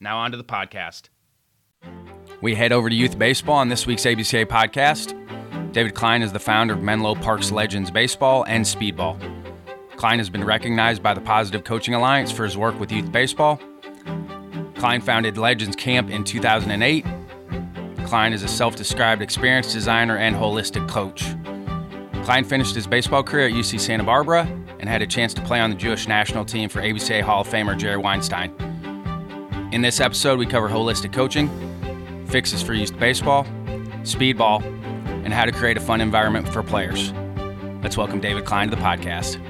Now, on to the podcast. We head over to youth baseball on this week's ABCA podcast. David Klein is the founder of Menlo Parks Legends Baseball and Speedball. Klein has been recognized by the Positive Coaching Alliance for his work with youth baseball. Klein founded Legends Camp in 2008. Klein is a self described experienced designer and holistic coach. Klein finished his baseball career at UC Santa Barbara and had a chance to play on the Jewish national team for ABCA Hall of Famer Jerry Weinstein. In this episode, we cover holistic coaching, fixes for youth baseball, speedball, and how to create a fun environment for players. Let's welcome David Klein to the podcast.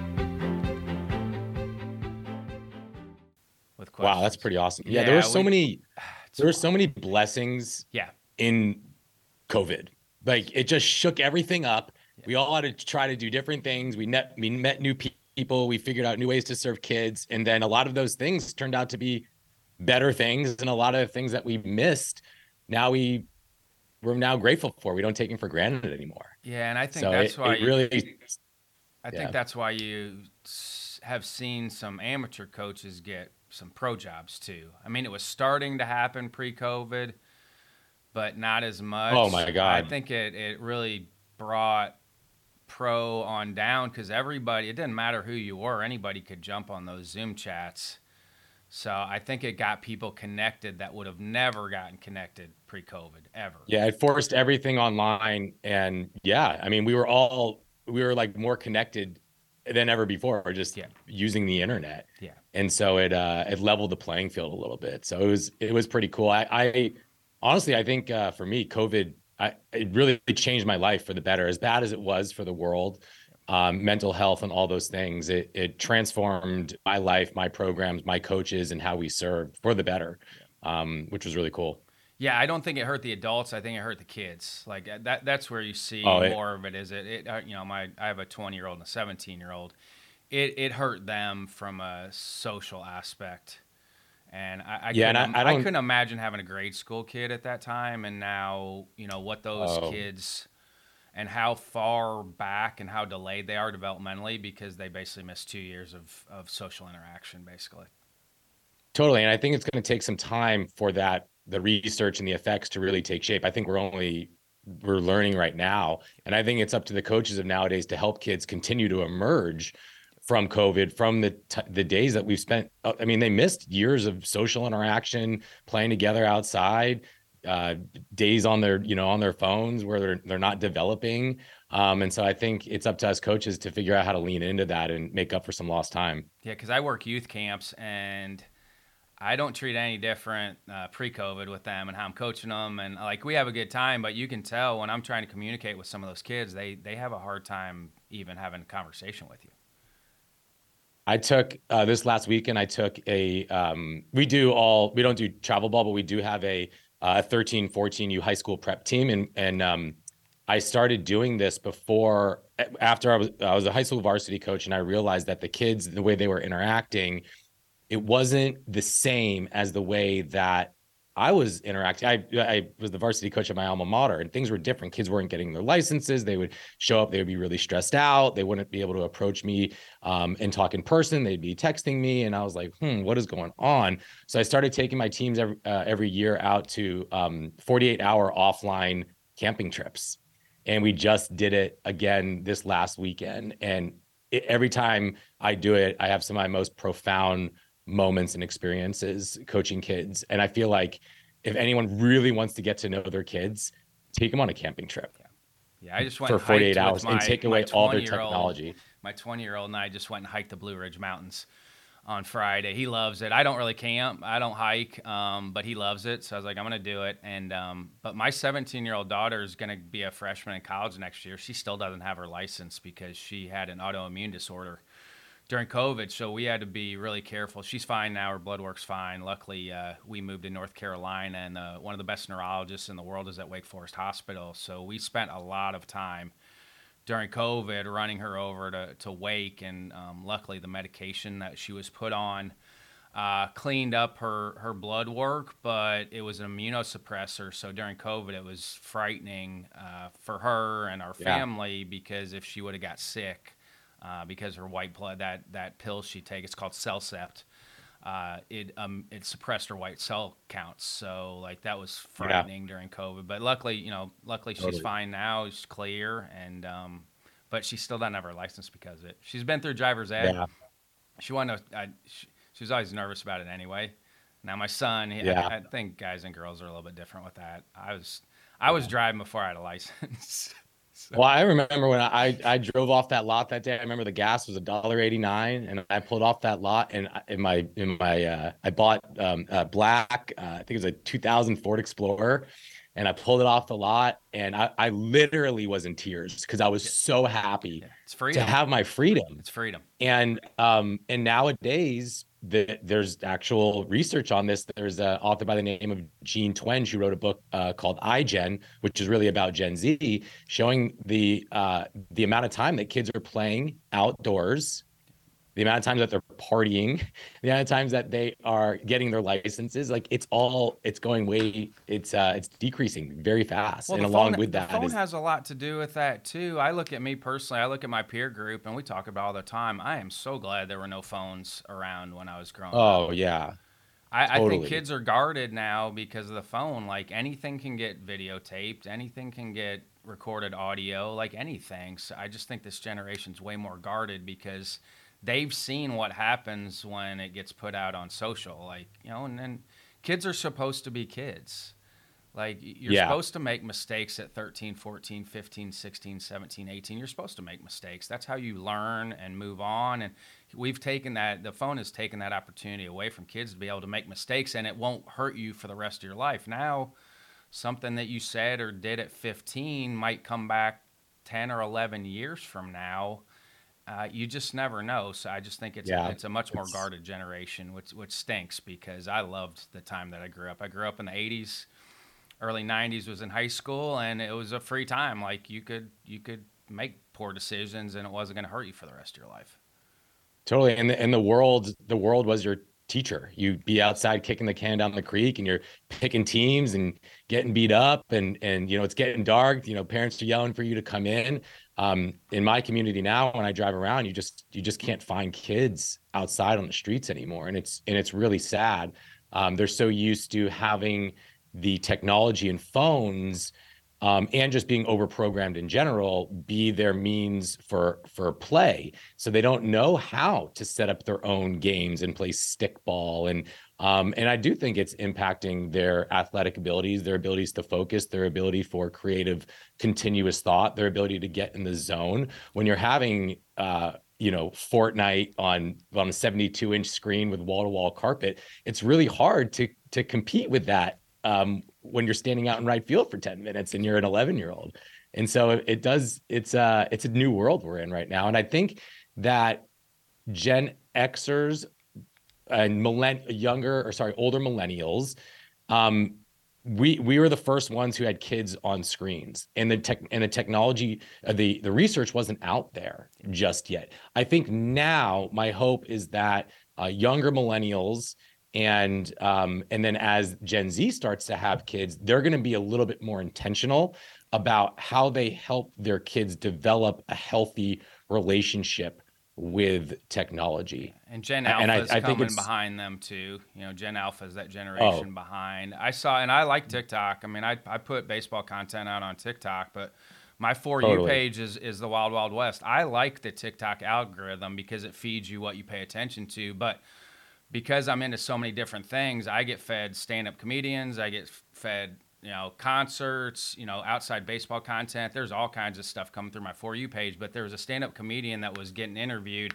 With wow, that's pretty awesome. Yeah, Yeah, there were so we- many there were so many blessings Yeah. in COVID. Like it just shook everything up. We all had to try to do different things. We met we met new people, we figured out new ways to serve kids, and then a lot of those things turned out to be better things and a lot of things that we missed now we we're now grateful for. We don't take them for granted anymore. Yeah, and I think So that's it, why it you- really I Yeah. think that's why you have seen some amateur coaches get some pro jobs too. I mean, it was starting to happen pre-COVID, but not as much. Oh, my God. I think it it really brought pro on down because everybody. It didn't matter who you were; anybody could jump on those Zoom chats. So I think it got people connected that would have never gotten connected pre-COVID ever. Yeah, it forced everything online, and yeah, I mean, we were all we were like more connected than ever before, just Yeah. using the internet. Yeah. and so it uh, it leveled the playing field a little bit. So it was it was pretty cool. I, I honestly, I think uh, for me, COVID, I, it really changed my life for the better. As bad as it was for the world, um, mental health and all those things, it it transformed my life, my programs, my coaches, and how we served for the better, um, which was really cool. Yeah, I don't think it hurt the adults. I think it hurt the kids. Like uh, that. That's where you see Oh, it- more of it. Is it? It. Uh, you know, my I have a 20 year old and a 17 year old. It it hurt them from a social aspect, and I, I Yeah, couldn't, I- I don't- couldn't imagine having a grade school kid at that time, and now you know what those Oh. kids and how far back and how delayed they are developmentally because they basically missed two years of of social interaction, basically. Totally. And I think it's going to take some time for that, the research and the effects to really take shape. I think we're only, we're learning right now. And I think it's up to the coaches of nowadays to help kids continue to emerge from COVID, from the, t- the days that we've spent. uh, I mean, they missed years of social interaction, playing together outside, uh, days on their, you know, on their phones where they're, they're not developing. Um, and so I think it's up to us coaches to figure out how to lean into that and make up for some lost time. Yeah, because I work youth camps and I don't treat any different uh, pre-COVID with them and how I'm coaching them, and like we have a good time. But you can tell when I'm trying to communicate with some of those kids, they they have a hard time even having a conversation with you. I took uh, this last weekend. I took a. Um, we do all. We don't do travel ball, but we do have a uh, 13, 14 U high school prep team, and and um, I started doing this before after I was I was a high school varsity coach, and I realized that the kids, the way they were interacting, it wasn't the same as the way that I was interacting. I I was the varsity coach at my alma mater, and things were different. Kids weren't getting their licenses. They would show up. They would be really stressed out. They wouldn't be able to approach me um, and talk in person. They'd be texting me, and I was like, "Hmm, what is going on?" So I started taking my teams every uh, every year out to um, 48 hour offline camping trips, and we just did it again this last weekend. And it, every time I do it, I have some of my most profound moments and experiences coaching kids. And I feel like if anyone really wants to get to know their kids, take them on a camping trip. Yeah, yeah I just went for 48 hours my, and take away all their technology. My 20 year old and I just went and hiked the Blue Ridge Mountains on Friday. He loves it. I don't really camp. I don't hike, um, but he loves it. So I was like, I'm going to do it. And um, but my 17 year old daughter is going to be a freshman in college next year. She still doesn't have her license because she had an autoimmune disorder during COVID, so we had to be really careful. She's fine now; her blood work's fine. Luckily, uh, we moved to North Carolina, and uh, one of the best neurologists in the world is at Wake Forest Hospital. So we spent a lot of time during COVID running her over to, to Wake, and um, luckily the medication that she was put on uh, cleaned up her her blood work, but it was an immunosuppressor. So during COVID, it was frightening uh, for her and our yeah. family because if she would have got sick uh, because her white blood that that pill she takes it's called CellCept. Uh, it um it suppressed her white cell counts, so like that was frightening yeah. during COVID. But luckily, you know, luckily totally. she's fine now. She's clear, and um, but she still doesn't have her license because of it. She's been through driver's ed. Yeah. She wanted to. I, she, she was always nervous about it anyway. Now my son, he, yeah. I, I, think guys and girls are a little bit different with that. I was I was driving before I had a license. So. Well, I remember when I I drove off that lot that day. I remember the gas was a dollar eighty nine, and I pulled off that lot, and in my in my uh, I bought um, a black uh, I think it was a two thousand Ford Explorer, and I pulled it off the lot, and I, I literally was in tears because I was so happy to have my freedom. It's freedom. And um and nowadays the, there's actual research on this. There's an author by the name of Jean Twenge who wrote a book uh, called iGen, which is really about Gen Z, showing the uh, the amount of time that kids are playing outdoors the amount of times that they're partying, the amount of times that they are getting their licenses, like it's all it's going way it's uh it's decreasing very fast. Well, and along phone, with that, the phone is, has a lot to do with that too. I look at me personally, I look at my peer group, and we talk about all the time. I am so glad there were no phones around when I was growing oh, up. Oh yeah. I, totally. I think kids are guarded now because of the phone. Like anything can get videotaped, anything can get recorded audio, like anything. So I just think this generation's way more guarded because they've seen what happens when it gets put out on social like you know and then kids are supposed to be kids. Like you're yeah. supposed to make mistakes at 13 14 15 16 17 18 you're supposed to make mistakes. That's how you learn and move on. And we've taken that the phone has taken that opportunity away from kids to be able to make mistakes and it won't hurt you for the rest of your life. Now something that you said or did at 15 might come back 10 or 11 years from now uh, you just never know. So I just think it's yeah, it's a much more guarded generation, which which stinks because I loved the time that I grew up. I grew up in the '80s, early '90s was in high school, and it was a free time. Like you could you could make poor decisions, and it wasn't going to hurt you for the rest of your life. Totally, and the, and the world the world was your teacher. You'd be outside kicking the can down the creek and you're picking teams and getting beat up and and you know it's getting dark. You know, parents are yelling for you to come in. Um, in my community now, when I drive around, you just you just can't find kids outside on the streets anymore. And it's and it's really sad. Um, they're so used to having the technology and phones um, and just being overprogrammed in general be their means for for play so they don't know how to set up their own games and play stickball and um, and i do think it's impacting their athletic abilities their abilities to focus their ability for creative continuous thought their ability to get in the zone when you're having uh, you know Fortnite on on a 72 inch screen with wall to wall carpet it's really hard to to compete with that um, when you're standing out in right field for 10 minutes and you're an 11 year old. And so it does, it's uh it's a new world we're in right now. And I think that Gen Xers and millenn younger or sorry, older millennials, um, we we were the first ones who had kids on screens and the tech and the technology uh, the the research wasn't out there just yet. I think now my hope is that uh, younger millennials and um, and then as Gen Z starts to have kids, they're going to be a little bit more intentional about how they help their kids develop a healthy relationship with technology. And Gen Alpha and I, is I coming behind them too. You know, Gen Alpha is that oh. generation oh. behind. I saw, and I like TikTok. I mean, I, I put baseball content out on TikTok, but my for totally. you page is is the Wild Wild West. I like the TikTok algorithm because it feeds you what you pay attention to, but because I'm into so many different things, I get fed stand-up comedians, I get fed, you know, concerts, you know, outside baseball content. There's all kinds of stuff coming through my for you page, but there was a stand-up comedian that was getting interviewed.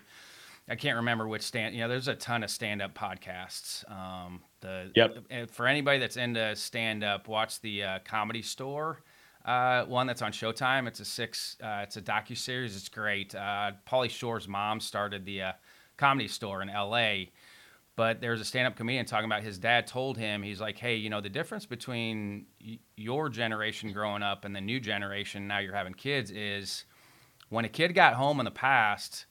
I can't remember which stand. You know, there's a ton of stand-up podcasts. Um, the yep. for anybody that's into stand-up, watch the uh, Comedy Store. Uh, one that's on Showtime. It's a six. Uh, it's a docu series. It's great. Uh, Shore's mom started the uh, Comedy Store in L.A. But there's a stand-up comedian talking about his dad told him he's like, hey, you know, the difference between y- your generation growing up and the new generation now you're having kids is when a kid got home in the past,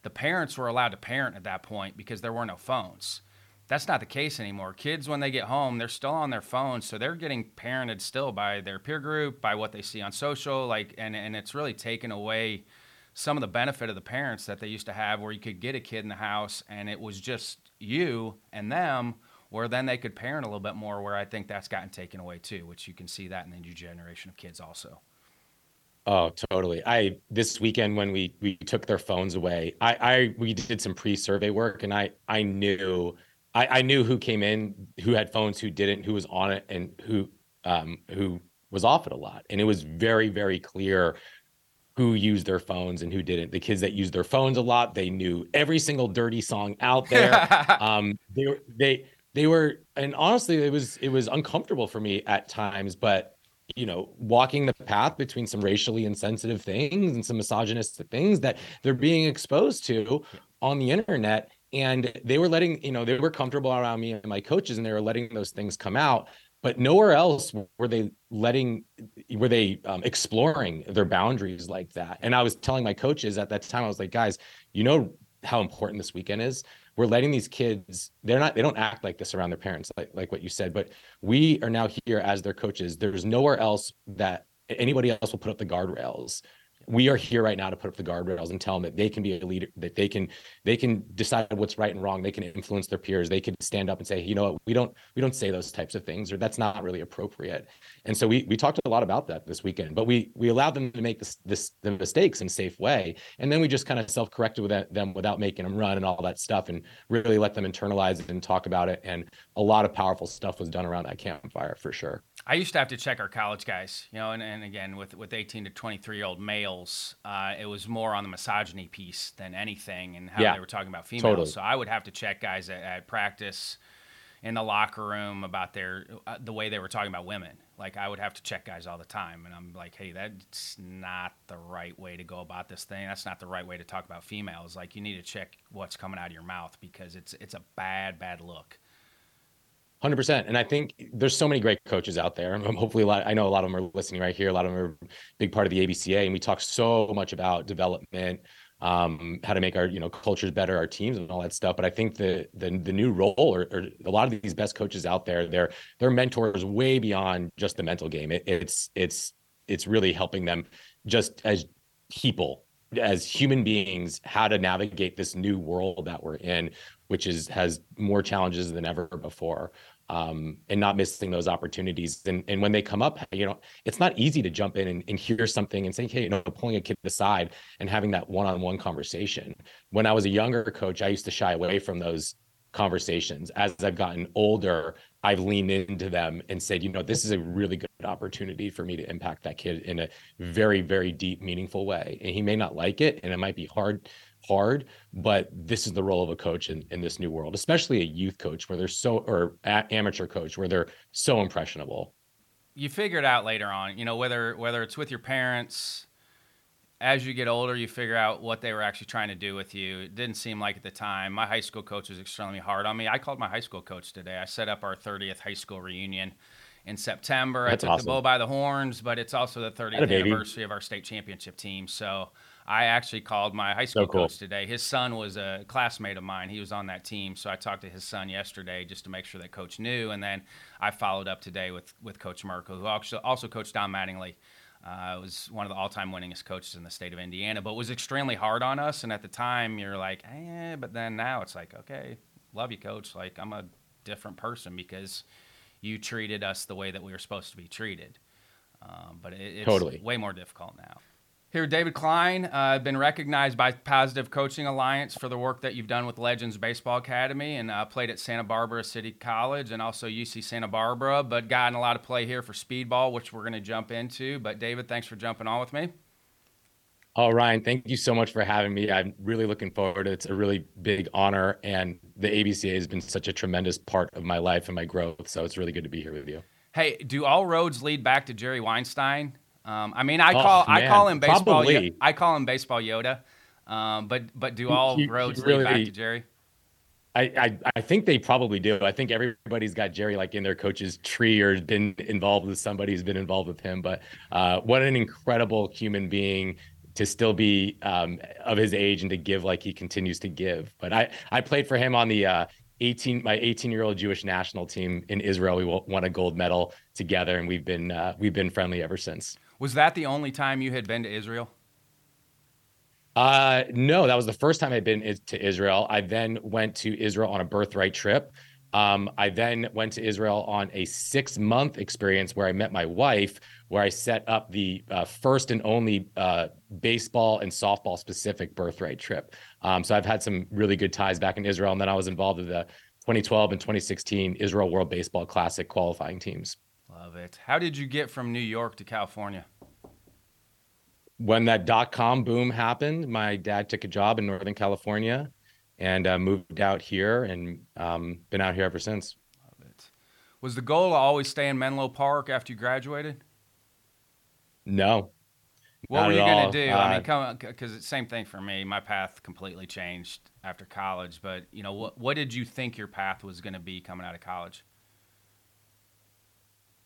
the parents were allowed to parent at that point because there were no phones. That's not the case anymore. Kids, when they get home, they're still on their phones, so they're getting parented still by their peer group, by what they see on social, like, and and it's really taken away some of the benefit of the parents that they used to have, where you could get a kid in the house and it was just you and them where then they could parent a little bit more where i think that's gotten taken away too which you can see that in the new generation of kids also. Oh totally. I this weekend when we we took their phones away i i we did some pre-survey work and i i knew i i knew who came in who had phones who didn't who was on it and who um who was off it a lot. And it was very very clear who used their phones and who didn't. The kids that used their phones a lot, they knew every single dirty song out there. um, they were they they were, and honestly, it was it was uncomfortable for me at times. But you know, walking the path between some racially insensitive things and some misogynistic things that they're being exposed to on the internet. And they were letting, you know, they were comfortable around me and my coaches, and they were letting those things come out but nowhere else were they letting were they um, exploring their boundaries like that. And i was telling my coaches at that time i was like guys you know how important this weekend is? We're letting these kids they're not they don't act like this around their parents like, like what you said but we are now here as their coaches. There's nowhere else that anybody else will put up the guardrails we are here right now to put up the guardrails and tell them that they can be a leader that they can they can decide what's right and wrong. They can influence their peers. They can stand up and say you know what? We don't we don't say those types of things or that's not really appropriate. And so we we talked a lot about that this weekend but we we allowed them to make this this the mistakes in a safe way. And then we just kind of self-corrected with them without making them run and all that stuff and really let them internalize it and talk about it. And a lot of powerful stuff was done around that campfire for sure I used to have to check our college guys, you know, and, and again with with 18 to 23 year old males, uh, it was more on the misogyny piece than anything, and how yeah, they were talking about females. Totally. So I would have to check guys at, at practice, in the locker room about their uh, the way they were talking about women. Like I would have to check guys all the time, and I'm like, hey, that's not the right way to go about this thing. That's not the right way to talk about females. Like you need to check what's coming out of your mouth because it's it's a bad bad look. Hundred percent, and I think there's so many great coaches out there. Hopefully, a lot. I know a lot of them are listening right here. A lot of them are big part of the ABCA, and we talk so much about development, um, how to make our you know cultures better, our teams, and all that stuff. But I think the the the new role, or, or a lot of these best coaches out there, they're they're mentors way beyond just the mental game. It, it's it's it's really helping them just as people as human beings how to navigate this new world that we're in which is has more challenges than ever before um, and not missing those opportunities. And, and when they come up you know it's not easy to jump in and, and hear something and say hey you know pulling a kid aside and having that one-on-one conversation. When i was a younger coach i used to shy away from those conversations. As i've gotten older I've leaned into them and said, you know, this is a really good opportunity for me to impact that kid in a very, very deep, meaningful way. And he may not like it, and it might be hard, hard, but this is the role of a coach in, in this new world, especially a youth coach where they're so, or amateur coach where they're so impressionable. You figure it out later on, you know, whether whether it's with your parents, as you get older, you figure out what they were actually trying to do with you. It didn't seem like at the time. My high school coach was extremely hard on me. I called my high school coach today. I set up our 30th high school reunion in September. That's I took awesome. the bull by the horns, but it's also the 30th anniversary of our state championship team. So I actually called my high school So cool. coach today. His son was a classmate of mine. He was on that team, so I talked to his son yesterday just to make sure that coach knew. And then I followed up today with with Coach Merkel, who also also coached Don Mattingly. Uh, was one of the all-time winningest coaches in the state of Indiana, but was extremely hard on us. And at the time, you're like, eh. But then now it's like, okay, love you, coach. Like I'm a different person because you treated us the way that we were supposed to be treated. Um, but it, it's Totally. way more difficult now. Here, David Klein, uh, been recognized by Positive Coaching Alliance for the work that you've done with Legends Baseball Academy and uh, played at Santa Barbara City College and also UC Santa Barbara, but gotten a lot of play here for speedball, which we're going to jump into. But David, thanks for jumping on with me. Oh, Ryan, thank you so much for having me. I'm really looking forward to it. It's a really big honor, and the ABCA has been such a tremendous part of my life and my growth. So it's really good to be here with you. Hey, do all roads lead back to Jerry Weinstein? Um, I mean, I Oh, call I call him baseball. Yo- I call him baseball Yoda. Um, but but do all roads lead back to Jerry? I, I I think they probably do. I think everybody's got Jerry like in their coach's tree or been involved with somebody who's been involved with him. But uh, what an incredible human being to still be um, of his age and to give like he continues to give. But I I played for him on the uh, 18 my 18 year old Jewish national team in Israel. We won a gold medal together, and we've been uh, we've been friendly ever since. Was that the only time you had been to Israel? Uh, no, that was the first time I'd been to Israel. I then went to Israel on a birthright trip. Um, I then went to Israel on a six month experience where I met my wife, where I set up the uh, first and only uh, baseball and softball specific birthright trip. Um, so I've had some really good ties back in Israel. And then I was involved with the 2012 and 2016 Israel World Baseball Classic qualifying teams. Love it. How did you get from New York to California? when that dot com boom happened, my dad took a job in Northern California and uh, moved out here and um, been out here ever since. Love it. Was the goal to always stay in Menlo Park after you graduated? No. What were you going to do? Uh, I mean, come because it's same thing for me. My path completely changed after college. But you know, what what did you think your path was going to be coming out of college?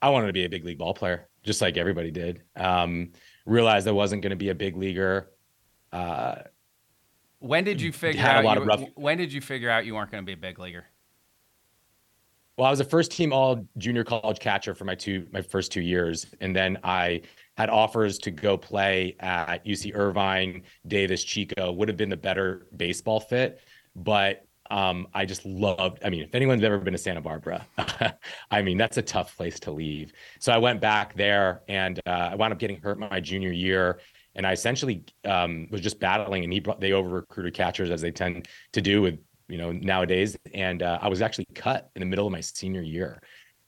I wanted to be a big league ball player, just like everybody did. Um, realized I wasn't going to be a big leaguer. Uh, When did you figure Had a lot you, of rough- When did you figure out you weren't going to be a big leaguer? well, I was a first team all junior college catcher for my two my first two years, and then I had offers to go play at UC Irvine, Davis, Chico. Would have been the better baseball fit, but um, I just loved. I mean, if anyone's ever been to Santa Barbara, I mean that's a tough place to leave. So I went back there, and uh, I wound up getting hurt my junior year. And I essentially um, was just battling, and he brought, they over recruited catchers as they tend to do with you know nowadays and uh, i was actually cut in the middle of my senior year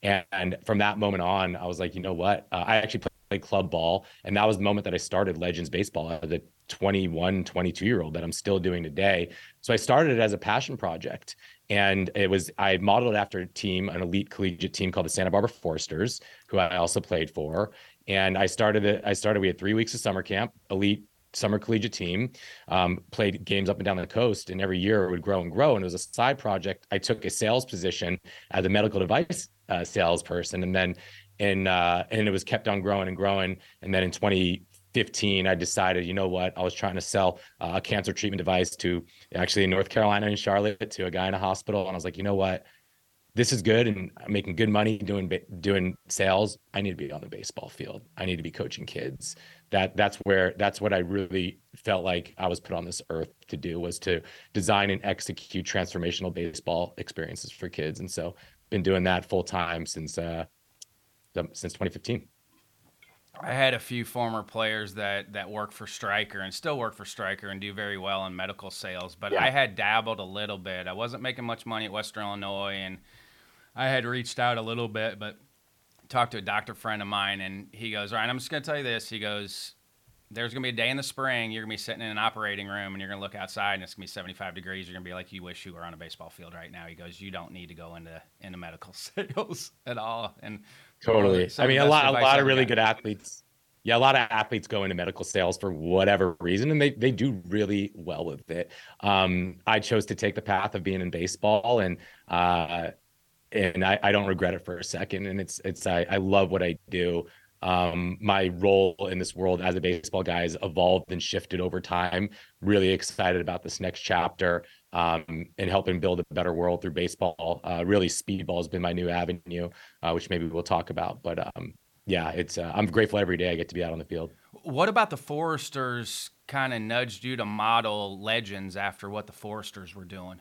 and, and from that moment on i was like you know what uh, i actually played club ball and that was the moment that i started legends baseball as a 21 22 year old that i'm still doing today so i started it as a passion project and it was i modeled it after a team an elite collegiate team called the santa barbara foresters who i also played for and i started it i started we had three weeks of summer camp elite summer collegiate team, um, played games up and down the coast, and every year it would grow and grow. And it was a side project. I took a sales position as a medical device uh, salesperson, and then and uh, and it was kept on growing and growing. And then in 2015, I decided, you know what, I was trying to sell uh, a cancer treatment device to actually in North Carolina in Charlotte to a guy in a hospital, and I was like, you know what. This is good, and I'm making good money doing doing sales. I need to be on the baseball field. I need to be coaching kids that that's where that's what I really felt like I was put on this earth to do was to design and execute transformational baseball experiences for kids. And so been doing that full time since uh since 2015. I had a few former players that that work for Stryker and still work for Stryker and do very well in medical sales. But Yeah. I had dabbled a little bit. I wasn't making much money at Western Illinois, and I had reached out a little bit, but talked to a doctor friend of mine, and he goes, "All right, I'm just going to tell you this." He goes, "There's going to be a day in the spring. You're going to be sitting in an operating room, and you're going to look outside, and it's going to be 75 degrees. You're going to be like, you wish you were on a baseball field right now." He goes, "You don't need to go into into medical sales at all." And Totally. I mean, a lot a lot of really good athletes. Yeah, a lot of athletes go into medical sales for whatever reason, and they they do really well with it. Um, I chose to take the path of being in baseball, and uh, and I, I don't regret it for a second. And it's it's I, I love what I do. Um, my role in this world as a baseball guy has evolved and shifted over time. Really excited about this next chapter um, and helping build a better world through baseball. Uh, really, speedball has been my new avenue, uh, which maybe we'll talk about. But um, yeah, it's uh, I'm grateful every day I get to be out on the field. What about the Foresters? Kind of nudged you to model legends after what the Foresters were doing.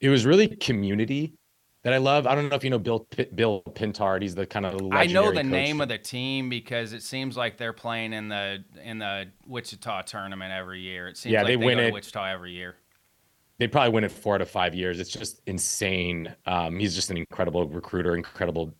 It was really community that I love. I don't know if you know Bill Bill Pintard. He's the kind of I know the name of the team because it seems like they're playing in the in the Wichita tournament every year. It seems yeah, like they, they win it. Wichita every year. They probably win it four to five years. It's just insane. Um, he's just an incredible recruiter, incredible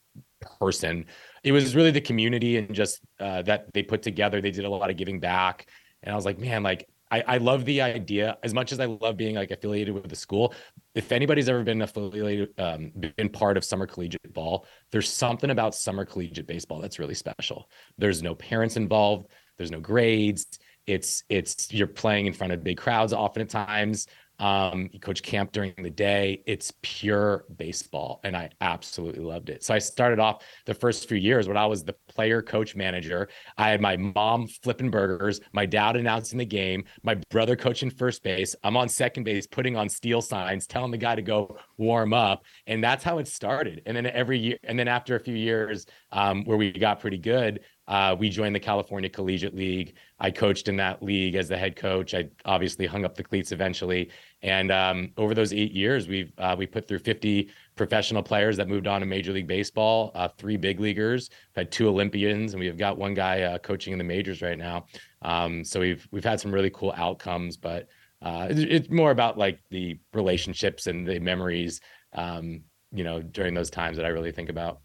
person. It was really the community and just uh, that they put together. They did a lot of giving back, and I was like, man, like I, I love the idea as much as I love being like affiliated with the school. If anybody's ever been affiliated, um, been part of summer collegiate ball, there's something about summer collegiate baseball that's really special. There's no parents involved. There's no grades. It's it's you're playing in front of big crowds often at times. Um, camp during the day. It's pure baseball, and I absolutely loved it. So I started off the first few years when I was the player, coach, manager. I had my mom flipping burgers, my dad announcing the game, my brother coaching first base. I'm on second base, putting on steal signs, telling the guy to go warm up, and that's how it started. And then every year, and then after a few years, um, where we got pretty good, uh, we joined the California Collegiate League. I coached in that league as the head coach. I obviously hung up the cleats eventually, and um, over those eight years, we've uh, we put through 50 professional players that moved on to Major League Baseball, uh, three big leaguers, had two Olympians, and we've got one guy uh, coaching in the majors right now. Um, so we've we've had some really cool outcomes, but uh, it's, it's more about like the relationships and the memories, um, you know, during those times that I really think about.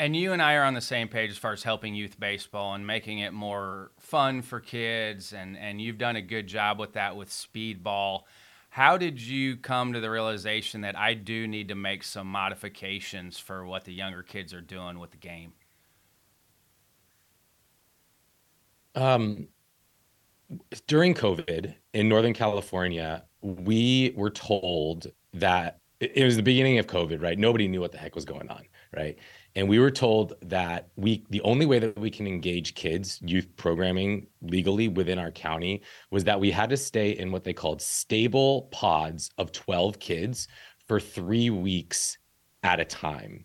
And you and I are on the same page as far as helping youth baseball and making it more fun for kids. And, and you've done a good job with that with speedball. How did you come to the realization that I do need to make some modifications for what the younger kids are doing with the game? Um, during COVID in Northern California, we were told that it was the beginning of COVID, right? Nobody knew what the heck was going on, right? And we were told that we the only way that we can engage kids youth programming legally within our county was that we had to stay in what they called stable pods of 12 kids for 3 weeks at a time.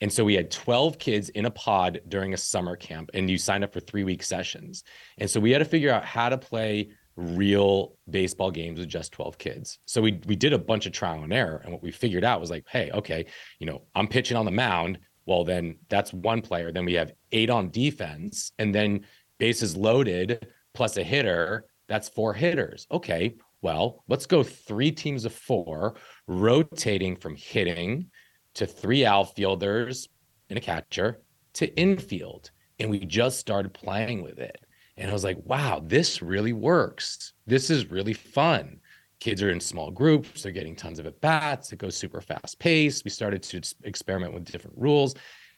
And so we had 12 kids in a pod during a summer camp and you signed up for 3 week sessions. And so we had to figure out how to play real baseball games with just 12 kids. So we we did a bunch of trial and error and what we figured out was like, hey, okay, you know, I'm pitching on the mound, well then that's one player. Then we have 8 on defense and then bases loaded plus a hitter, that's four hitters. Okay, well, let's go 3 teams of 4 rotating from hitting to three outfielders and a catcher to infield and we just started playing with it and I was like, wow, this really works. This is really fun. Kids are in small groups, they're getting tons of at bats. It goes super fast paced. We started to experiment with different rules.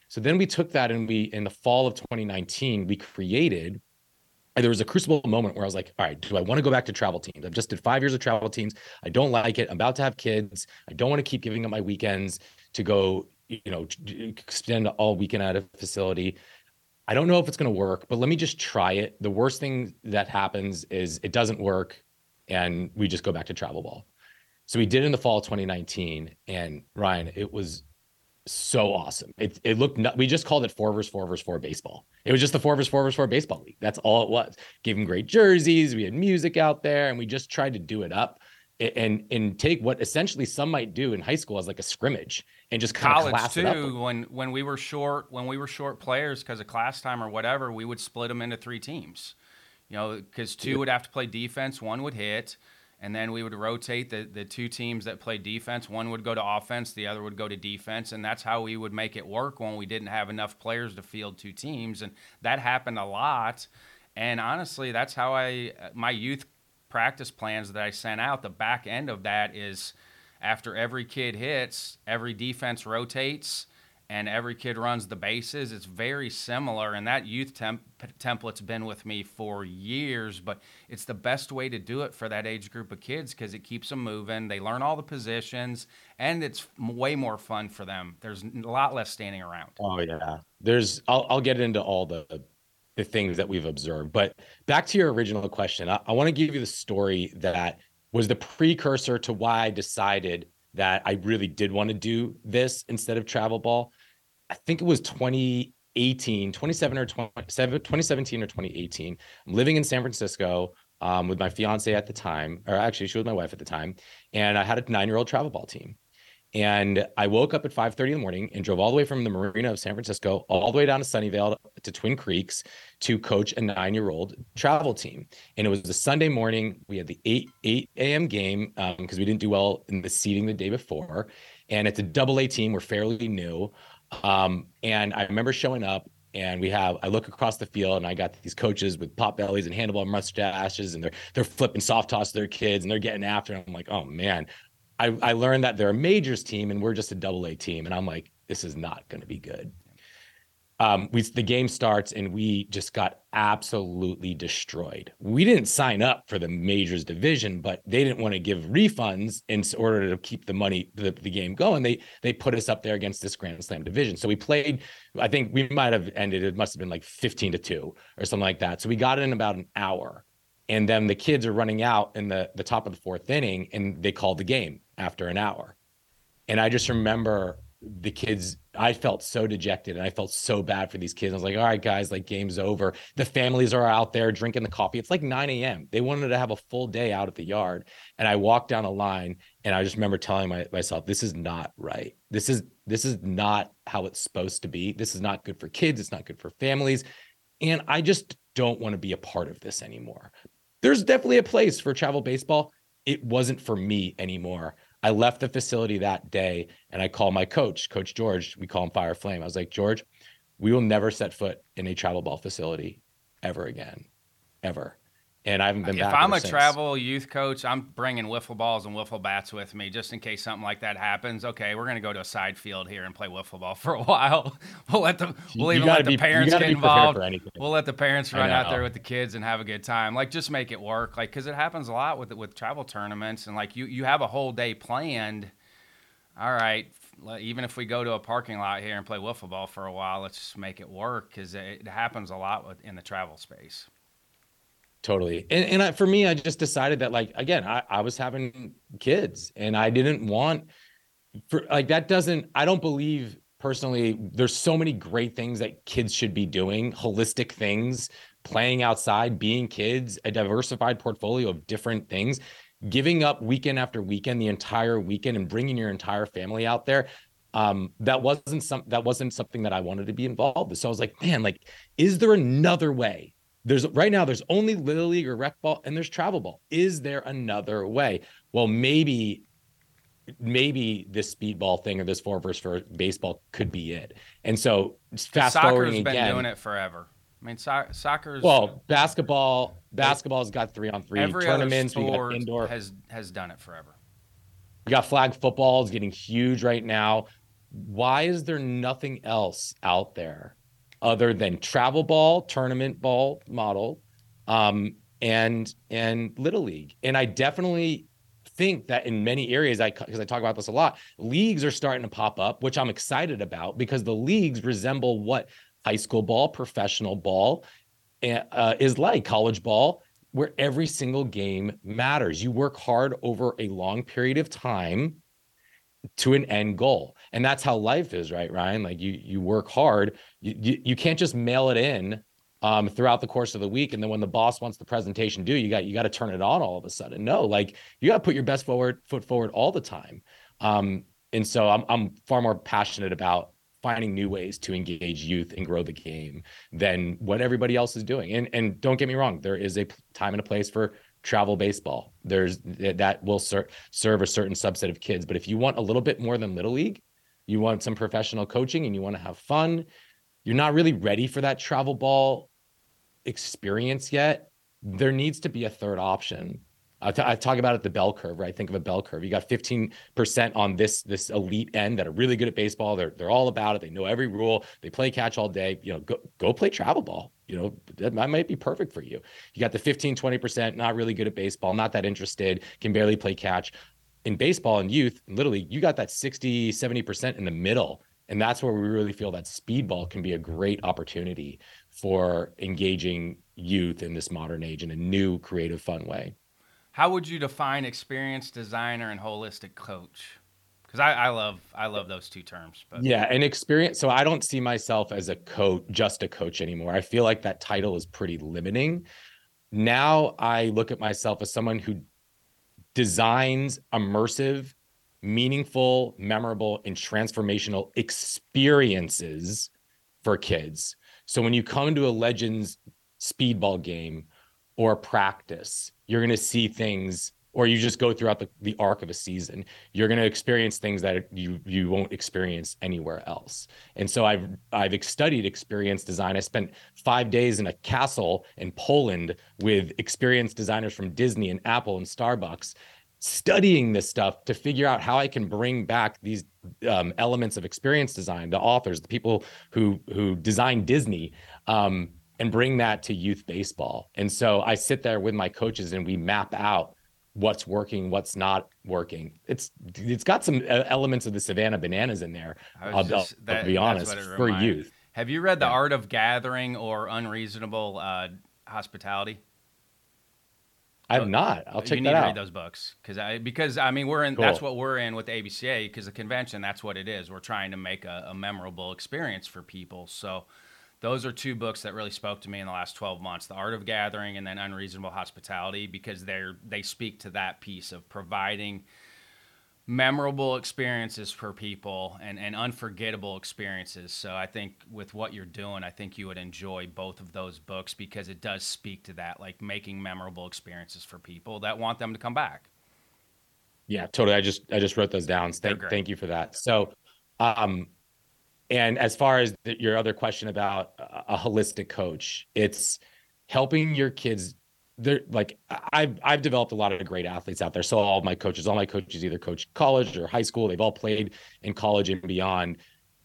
So then we took that and we, in the fall of 2019, we created. There was a crucible moment where I was like, all right, do I want to go back to travel teams? I've just did five years of travel teams. I don't like it. I'm about to have kids. I don't want to keep giving up my weekends to go, you know, extend all weekend at a facility. I don't know if it's going to work, but let me just try it. The worst thing that happens is it doesn't work and we just go back to travel ball. So we did in the fall of 2019 and Ryan, it was so awesome. It, it looked, we just called it four versus four versus four baseball. It was just the four versus four versus four baseball league. That's all it was. Gave them great jerseys. We had music out there and we just tried to do it up and and take what essentially some might do in high school as like a scrimmage and just college too. When when we were short when we were short players because of class time or whatever, we would split them into three teams. You know, because two would have to play defense, one would hit, and then we would rotate the the two teams that play defense. One would go to offense, the other would go to defense, and that's how we would make it work when we didn't have enough players to field two teams, and that happened a lot. And honestly, that's how I uh, my youth practice plans that I sent out, the back end of that is after every kid hits, every defense rotates and every kid runs the bases. It's very similar, and that youth temp- template's been with me for years. But it's the best way to do it for that age group of kids because it keeps them moving. They learn all the positions, and it's way more fun for them. There's a lot less standing around. Oh yeah, there's. I'll I'll get into all the the things that we've observed, but back to your original question, I, I want to give you the story that was the precursor to why I decided that I really did want to do this instead of travel ball. I think it was 2018, 27 or 2017 or 2018. I'm living in San Francisco um, with my fiance at the time, or actually she was my wife at the time, and I had a nine-year-old travel ball team. And I woke up at 5:30 in the morning and drove all the way from the marina of San Francisco all the way down to Sunnyvale to Twin Creeks to coach a nine-year-old travel team. And it was a Sunday morning. We had the 8 8 a.m. game because um, we didn't do well in the seeding the day before. And it's a double A team. We're fairly new. Um, and I remember showing up and we have I look across the field and I got these coaches with pop bellies and handlebar mustaches and they're they're flipping soft toss to their kids and they're getting after them. I'm like, oh man, I, I learned that they're a majors team and we're just a double A team. And I'm like, this is not going to be good. Um, we the game starts and we just got absolutely destroyed. We didn't sign up for the majors division, but they didn't want to give refunds in order to keep the money the, the game going. They they put us up there against this Grand Slam division. So we played. I think we might have ended. It must have been like 15 to two or something like that. So we got it in about an hour and then the kids are running out in the the top of the fourth inning and they called the game after an hour and i just remember the kids i felt so dejected and i felt so bad for these kids. I was like all right guys like game's over. The families are out there drinking the coffee. It's like 9 a.m they wanted to have a full day out at the yard. And i walked down a line and i just remember telling my, myself this is not right. This is this is not how it's supposed to be. This is not good for kids. It's not good for families. And i just don't want to be a part of this anymore. There's definitely a place for travel baseball. It wasn't for me anymore. I left the facility that day and I called my coach, Coach George. We call him Fire Flame. I was like, George, we will never set foot in a travel ball facility ever again, ever and I haven't been if back. If I'm a since. travel youth coach, I'm bringing wiffle balls and wiffle bats with me just in case something like that happens. Okay, we're gonna go to a side field here and play wiffle ball for a while. We'll let the we'll even let the be, parents get involved. We'll let the parents run out there with the kids and have a good time. Like just make it work. Like because it happens a lot with with travel tournaments and like you you have a whole day planned. All right, even if we go to a parking lot here and play wiffle ball for a while, let's just make it work because it happens a lot in the travel space totally. And, and I, for me i just decided that like again I, I was having kids and i didn't want for like that doesn't i don't believe personally there's so many great things that kids should be doing holistic things playing outside being kids a diversified portfolio of different things. Giving up weekend after weekend the entire weekend and bringing your entire family out there um that wasn't some that wasn't something that i wanted to be involved with. So i was like man like is there another way there's right now there's only little league or rec ball and there's travel ball. Is there another way? Well maybe maybe this speedball thing or this four versus four baseball could be it. And so fast Soccer's forwarding been again doing it forever. I mean so- soccer's well basketball basketball's got three on three tournaments other sport indoor has has done it forever. We got flag football is getting huge right now. Why is there nothing else out there other than travel ball, tournament ball model, um, and and little league. And I definitely think that in many areas, I because I talk about this a lot, leagues are starting to pop up, which I'm excited about because the leagues resemble what high school ball, professional ball eh, uh, is like, college ball, where every single game matters. You work hard over a long period of time to an end goal. And that's how life is right ryan? Like you you work hard. You you, you can't just mail it in um, throughout the course of the week and then when the boss wants the presentation due you got you got to turn it on all of a sudden. No like you got to put your best forward foot forward all the time. Um, and so I'm, I'm far more passionate about finding new ways to engage youth and grow the game than what everybody else is doing. And and don't get me wrong there is a time and a place for travel baseball. There's that will ser- serve a certain subset of kids. But if you want a little bit more than little league, you want some professional coaching and you want to have fun, you're not really ready for that travel ball experience yet. There needs to be a third option. I, t- I talk about it the bell curve, right? Think of a bell curve. You got 15% on this this elite end that are really good at baseball. They're they're all about it. They know every rule. They play catch all day. You know, go go play travel ball. You know, that might be perfect for you. You got the 15, 20%, not really good at baseball, not that interested, can barely play catch. In baseball and youth, literally, you got that 60, 70% in the middle. And that's where we really feel that speedball can be a great opportunity for engaging youth in this modern age in a new, creative, fun way. How would you define experienced designer and holistic coach? Because I, I, love I love those two terms. But yeah, and experience. So I don't see myself as a coach, just a coach anymore. I feel like that title is pretty limiting. Now I look at myself as someone who designs immersive, meaningful, memorable, and transformational experiences for kids. So when you come to a Legends speedball game or practice, you're going to see things or you just go throughout the, the arc of a season you're going to experience things that you you won't experience anywhere else. And so i've i've studied experience design. I spent five days in a castle in poland with experienced designers from disney and apple and starbucks studying this stuff to figure out how i can bring back these um, elements of experience design the authors the people who who designed disney um, and bring that to youth baseball. And so I sit there with my coaches and we map out what's working, what's not working. It's it's got some elements of the Savannah Bananas in there. I'll, just, I'll, that, I'll, be honest for youth. Have you read The yeah. Art of Gathering or Unreasonable uh, Hospitality? I've not. I'll check you that out. You need to read those books because I because I mean we're in. Cool. That's what we're in with the ABCA because the convention. That's what it is. We're trying to make a, a memorable experience for people. So those are two books that really spoke to me in the last 12 months the art of gathering and then unreasonable hospitality because they're they speak to that piece of providing memorable experiences for people and, and unforgettable experiences. So i think with what you're doing i think you would enjoy both of those books because it does speak to that like making memorable experiences for people that want them to come back. Yeah totally. I just i just wrote those down. Thank, thank you for that. So um and as far as the, your other question about a, a holistic coach, it's helping your kids they're like I've I've developed a lot of great athletes out there. So all my coaches, all my coaches either coach college or high school. They've all played in college and beyond.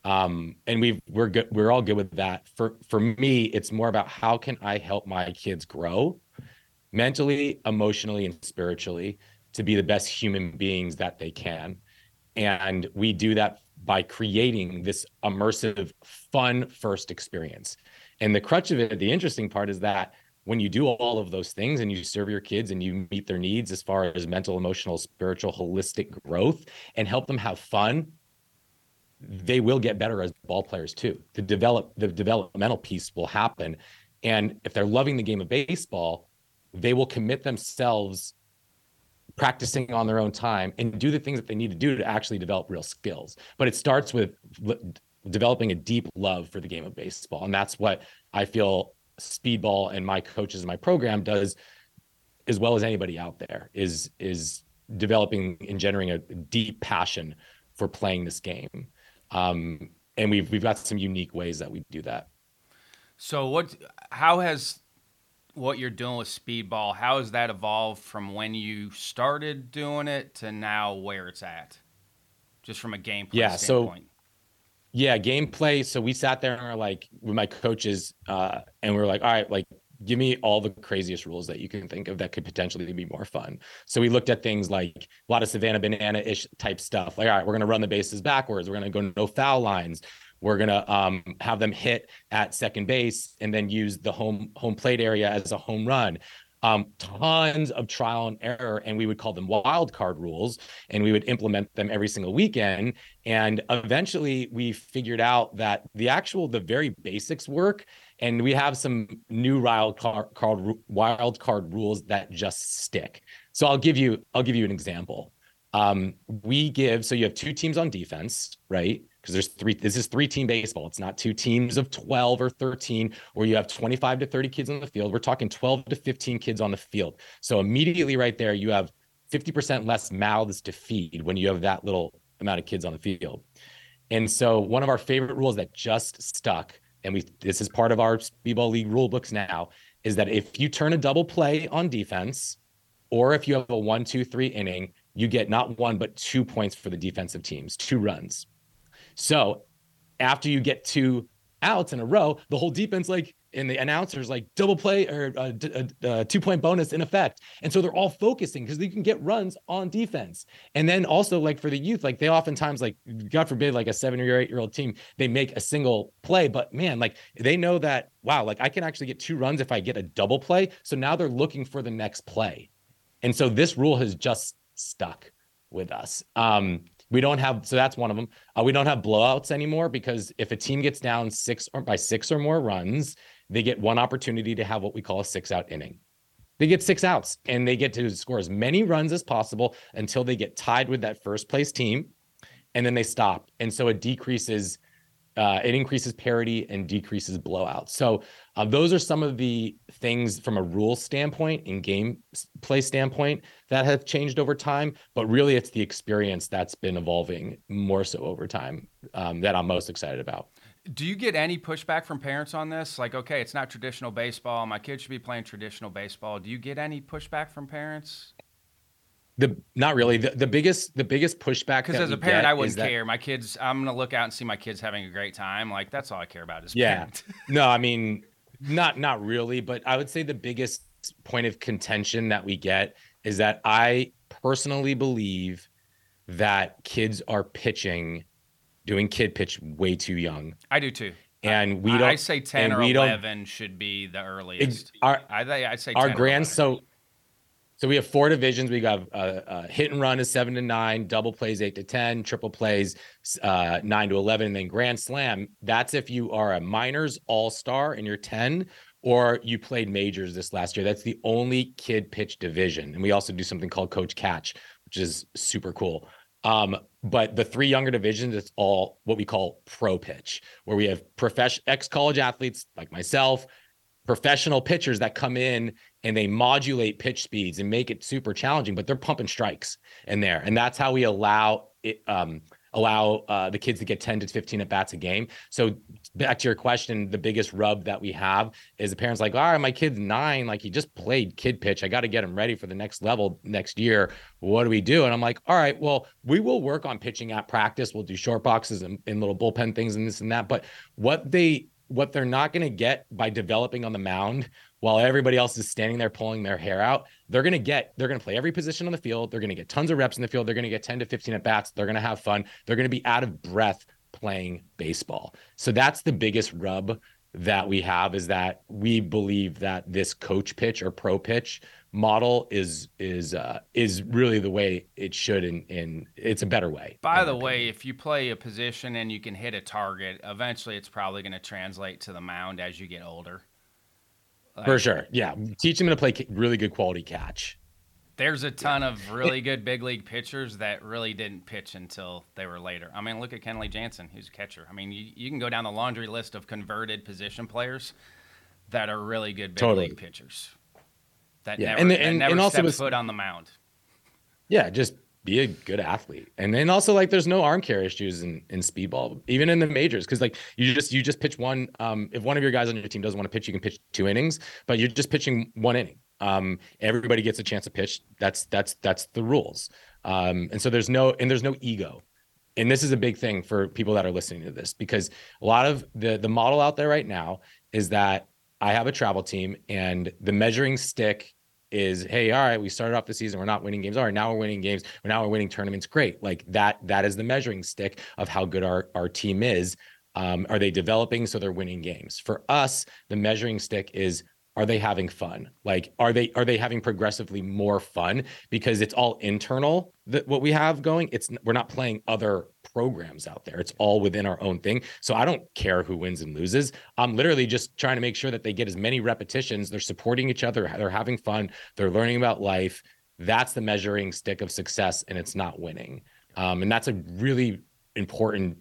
Um, and we we're good. We're all good with that. For for me, it's more about how can I help my kids grow mentally, emotionally, and spiritually to be the best human beings that they can. And we do that by creating this immersive, fun first experience. And the crutch of it, the interesting part is that when you do all of those things and you serve your kids and you meet their needs as far as mental, emotional, spiritual, holistic growth and help them have fun, they will get better as ball players too. The develop the developmental piece will happen. And if they're loving the game of baseball, they will commit themselves practicing on their own time and do the things that they need to do to actually develop real skills. But it starts with developing a deep love for the game of baseball. And that's what I feel speedball and my coaches in my program does as well as anybody out there is is developing and generating a deep passion for playing this game. Um, and we've we've got some unique ways that we do that. So what how has what you're doing with speedball, how has that evolved from when you started doing it to now where it's at? Just from a gameplay yeah, standpoint. So, yeah, gameplay. So we sat there and we're like with my coaches, uh, and we are like, all right, like give me all the craziest rules that you can think of that could potentially be more fun. So we looked at things like a lot of Savannah banana ish type stuff. Like, all right, we're gonna run the bases backwards. We're gonna go no foul lines. We're gonna um, have them hit at second base and then use the home home plate area as a home run. Um, tons of trial and error, and we would call them wild card rules, and we would implement them every single weekend. And eventually, we figured out that the actual, the very basics work, and we have some new wild card, wild card rules that just stick. So I'll give you, I'll give you an example. Um, we give so you have two teams on defense, right? Because there's three this is three team baseball. It's not two teams of 12 or 13 where you have 25 to 30 kids on the field. We're talking 12 to 15 kids on the field. So immediately right there you have 50% less mouths to feed when you have that little amount of kids on the field. And so one of our favorite rules that just stuck and we this is part of our speedball league rule books now is that if you turn a double play on defense or if you have a one, two, three inning, you get not one, but two points for the defensive teams, two runs. So after you get two outs in a row, the whole defense, like, and the announcers like double play or uh, a, a, a, uh, uh, two point bonus in effect. And so they're all focusing because they can get runs on defense. And then also like for the youth, like they oftentimes like God forbid, like a seven or eight year old team, they make a single play, but man, like they know that wow, like I can actually get two runs if I get a double play. So now they're looking for the next play. And so this rule has just stuck with us. Um, we don't have so that's one of them. Uh, we don't have blowouts anymore because if a team gets down six or by six or more runs, they get one opportunity to have what we call a six out inning. They get six outs and they get to score as many runs as possible until they get tied with that first place team, and then they stop. And so it decreases uh, it increases parity and decreases blowouts. So uh, those are some of the things from a rule standpoint and game play standpoint that have changed over time. But really, it's the experience that's been evolving more so over time um, that I'm most excited about. Do you get any pushback from parents on this? Like, okay, it's not traditional baseball. My kid should be playing traditional baseball. Do you get any pushback from parents? The not really. The, the biggest the biggest pushback because as a parent, I wouldn't care. my kids, I'm gonna look out and see my kids having a great time. Like that's all I care about is yeah. no, I mean, not not really, but I would say the biggest point of contention that we get is that I personally believe that kids are pitching, doing kid pitch way too young. I do too. And we don't. I say ten or eleven should be the earliest. Our, I, I say our grand so so we have four divisions. We got uh, uh, hit and run is seven to nine, double plays eight to ten, triple plays uh, nine to eleven, and then grand slam. That's if you are a minors all star and you're ten, or you played majors this last year. That's the only kid pitch division, and we also do something called coach catch, which is super cool. Um, but the three younger divisions, it's all what we call pro pitch, where we have professional ex college athletes like myself, professional pitchers that come in and they modulate pitch speeds and make it super challenging, but they're pumping strikes in there. And that's how we allow it, um, allow uh, the kids to get 10 to 15 at bats a game. So back to your question, the biggest rub that we have is the parents like, all right, my kid's nine, like he just played kid pitch. I got to get him ready for the next level next year. What do we do? And I'm like, all right, well, we will work on pitching at practice. We'll do short boxes and, and little bullpen things and this and that. But what they what they're not going to get by developing on the mound while everybody else is standing there pulling their hair out, they're going to get, they're going to play every position on the field. They're going to get tons of reps in the field. They're going to get 10 to 15 at bats. They're going to have fun. They're going to be out of breath playing baseball. So that's the biggest rub that we have is that we believe that this coach pitch or pro pitch model is is uh, is really the way it should and in it's a better way. By the way, if you play a position and you can hit a target, eventually it's probably going to translate to the mound as you get older. Like, For sure. Yeah. Teach them to play really good quality catch. There's a ton yeah. of really good big league pitchers that really didn't pitch until they were later. I mean, look at Kenley Jansen, who's a catcher. I mean, you, you can go down the laundry list of converted position players that are really good big totally. league pitchers. That yeah. never, and, and, never and also stepped foot on the mound. Yeah, just be a good athlete. And then also like there's no arm care issues in, in speedball, even in the majors. Cause like you just you just pitch one. Um, if one of your guys on your team doesn't want to pitch, you can pitch two innings, but you're just pitching one inning. Um, everybody gets a chance to pitch. That's that's that's the rules. Um, and so there's no and there's no ego. And this is a big thing for people that are listening to this because a lot of the the model out there right now is that I have a travel team and the measuring stick is hey all right we started off the season we're not winning games. All right now we're winning games now we're winning tournaments. Great. Like that that is the measuring stick of how good our our team is. Um, are they developing so they're winning games? For us the measuring stick is are they having fun? Like are they are they having progressively more fun? Because it's all internal that what we have going. It's we're not playing other programs out there. It's all within our own thing. So i don't care who wins and loses. I'm literally just trying to make sure that they get as many repetitions. They're supporting each other. They're having fun. They're learning about life. That's the measuring stick of success and it's not winning. Um, and that's a really important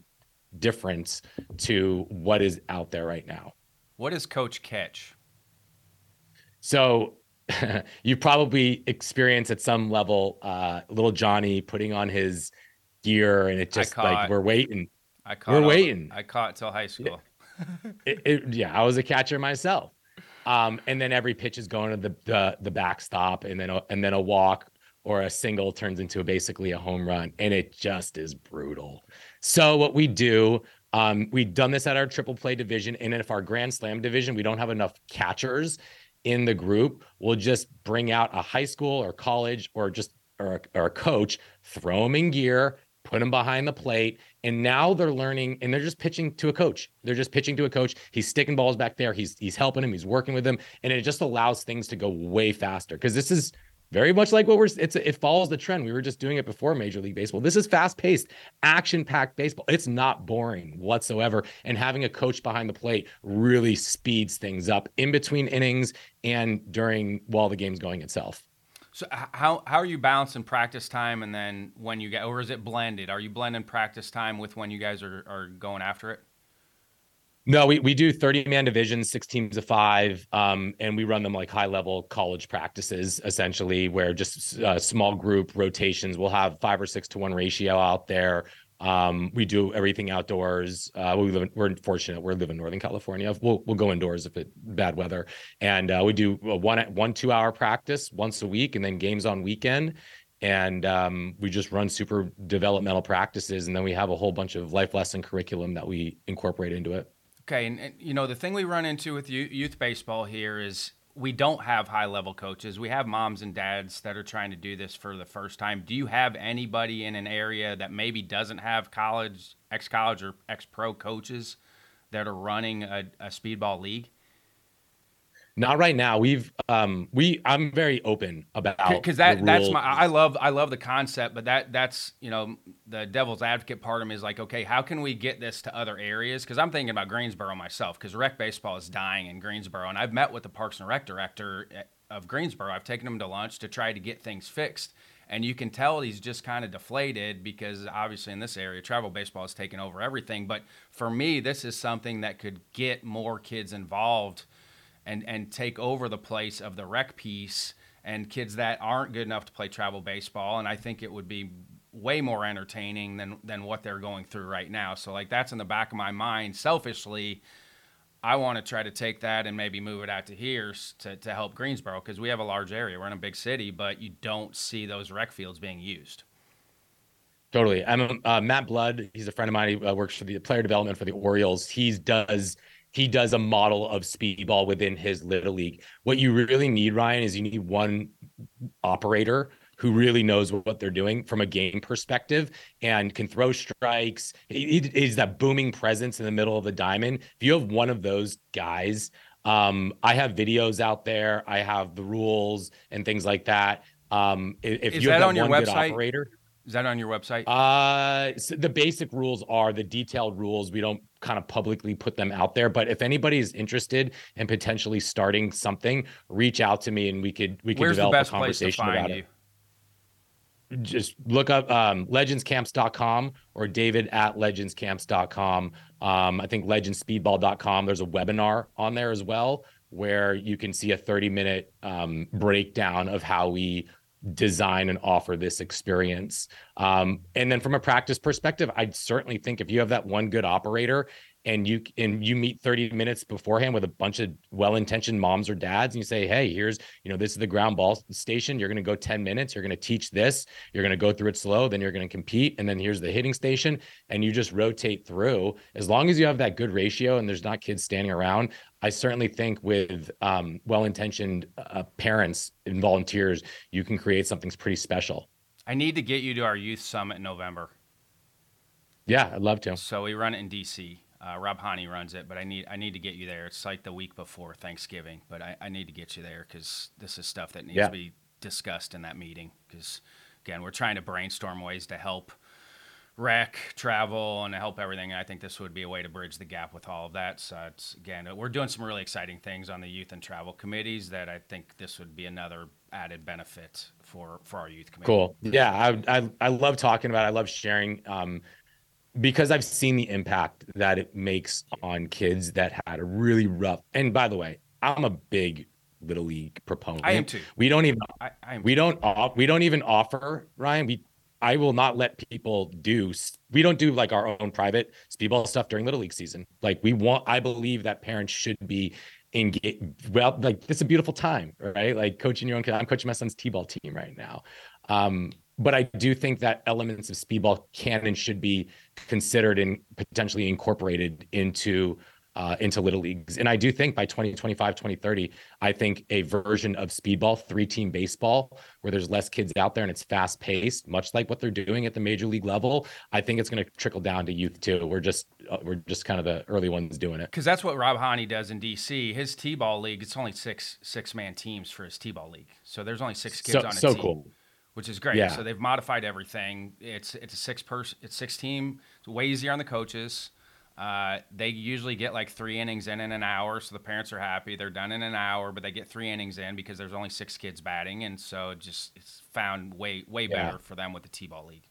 difference to what is out there right now. What is coach catch? So you probably experience at some level uh, little Johnny putting on his gear and it just like we're waiting. I caught we're waiting. I caught till high school. it, it, yeah, I was a catcher myself. Um, and then every pitch is going to the the, the backstop, and then a, and then a walk or a single turns into a, basically a home run, and it just is brutal. So what we do, um, we've done this at our triple play division, and if our grand slam division, we don't have enough catchers in the group, we'll just bring out a high school or college or just or a, or a coach, throw them in gear, put them behind the plate, and now they're learning and they're just pitching to a coach. They're just pitching to a coach. He's sticking balls back there. He's he's helping him. He's working with him. and it just allows things to go way faster because this is very much like what we're it's it follows the trend we were just doing it before major league baseball this is fast paced action packed baseball it's not boring whatsoever and having a coach behind the plate really speeds things up in between innings and during while the game's going itself so how how are you balancing practice time and then when you get or is it blended are you blending practice time with when you guys are, are going after it no, we, we do 30 man divisions, six teams of five. Um, and we run them like high level college practices, essentially, where just uh, small group rotations. We'll have five or six to one ratio out there. Um, we do everything outdoors. Uh, we live, we're fortunate. We live in Northern California. We'll, we'll go indoors if it bad weather. And uh, we do one, one, two hour practice once a week and then games on weekend and um, we just run super developmental practices and then we have a whole bunch of life lesson curriculum that we incorporate into it Okay, and, and, you know the thing we run into with youth baseball here is we don't have high level coaches. We have moms and dads that are trying to do this for the first time. Do you have anybody in an area that maybe doesn't have college, ex college, or ex pro coaches that are running a, a speedball league? Not right now. We've um we I'm very open about because that that's my I love I love the concept, but that that's you know the devil's advocate part of me is like okay, how can we get this to other areas? Because I'm thinking about Greensboro myself because rec baseball is dying in Greensboro, and I've met with the Parks and Rec director eh, of Greensboro. I've taken him to lunch to try to get things fixed. And you can tell he's just kind of deflated because obviously in this area, travel baseball has taken over everything. But for me, this is something that could get more kids involved and and take over the place of the rec piece and kids that aren't good enough to play travel baseball and I think it would be way more entertaining than than what they're going through right now. So like that's in the back of my mind selfishly I want to try to take that and maybe move it out to here to, to help Greensboro because we have a large area. We're in a big city, but you don't see those rec fields being used. Totally. I'm uh, Matt Blood. He's a friend of mine. He uh, works for the player development for the Orioles. He does he does a model of speedball within his little league. What you really need, Ryan, is you need one operator who really knows what they're doing from a game perspective and can throw strikes. He's that booming presence in the middle of the diamond. If you have one of those guys, um, I have videos out there. I have the rules and things like that. Um, if is you have that on your website? operator, is that on your website? Uh, so the basic rules are the detailed rules. We don't kind of publicly put them out there, but if anybody is interested in potentially starting something, reach out to me and we could we could Where's develop a conversation place to find about you? it. Just look up um, legendscamps.com or David at legendscamps.com. Um, I think legendspeedball.com. There's a webinar on there as well where you can see a 30 minute um, breakdown of how we design and offer this experience. Um, and then from a practice perspective, I'd certainly think if you have that one good operator and you and you meet 30 minutes beforehand with a bunch of well-intentioned moms or dads and you say hey here's you know this is the ground ball station. You're going to go 10 minutes. You're going to teach this. You're going to go through it slow. Then you're going to compete. And then here's the hitting station. And you just rotate through. As long as you have that good ratio and there's not kids standing around i certainly think with um, well-intentioned uh, parents and volunteers you can create something pretty special. I need to get you to our youth summit in November. yeah i'd love to. So we run it in DC. Uh, Rob Hani runs it, but I need I need to get you there. It's like the week before Thanksgiving, but I, I need to get you there because this is stuff that needs Yeah. to be discussed in that meeting. Because again, we're trying to brainstorm ways to help rec, travel, and help everything. I think this would be a way to bridge the gap with all of that. So it's again, we're doing some really exciting things on the youth and travel committees that I think this would be another added benefit for for our youth committee. Cool. Yeah, I, I I love talking about. It. I love sharing. Um, because I've seen the impact that it makes on kids that had a really rough. And by the way, I'm a big little league proponent. I am too. We don't even I, I'm we don't off, we don't even offer Ryan. We I will not let people do. We don't do like our own private speedball stuff during little league season. Like we want. I believe that parents should be engage well like this is a beautiful time right like coaching your own kid. i'm coaching my son's t-ball team right now um but i do think that elements of speedball can and should be considered and potentially incorporated into uh, into little leagues. And I do think by 2025, 2030, I think a version of speedball, three team baseball, where there's less kids out there and it's fast paced, much like what they're doing at the major league level. I think it's going to trickle down to youth too. We're just uh, we're just kind of the early ones doing it. Because that's what Rob Hany does in DC. His t-ball league, it's only six six man teams for his t-ball league. So there's only six kids so, on a so team. cool. Which is great. Yeah. So they've modified everything. It's it's a six person, it's six team. It's way easier on the coaches. Uh, they usually get like three innings in in an hour, so the parents are happy. They're done in an hour, but they get three innings in because there's only six kids batting, and so it just it's found way way Yeah. better for them with the t-ball league.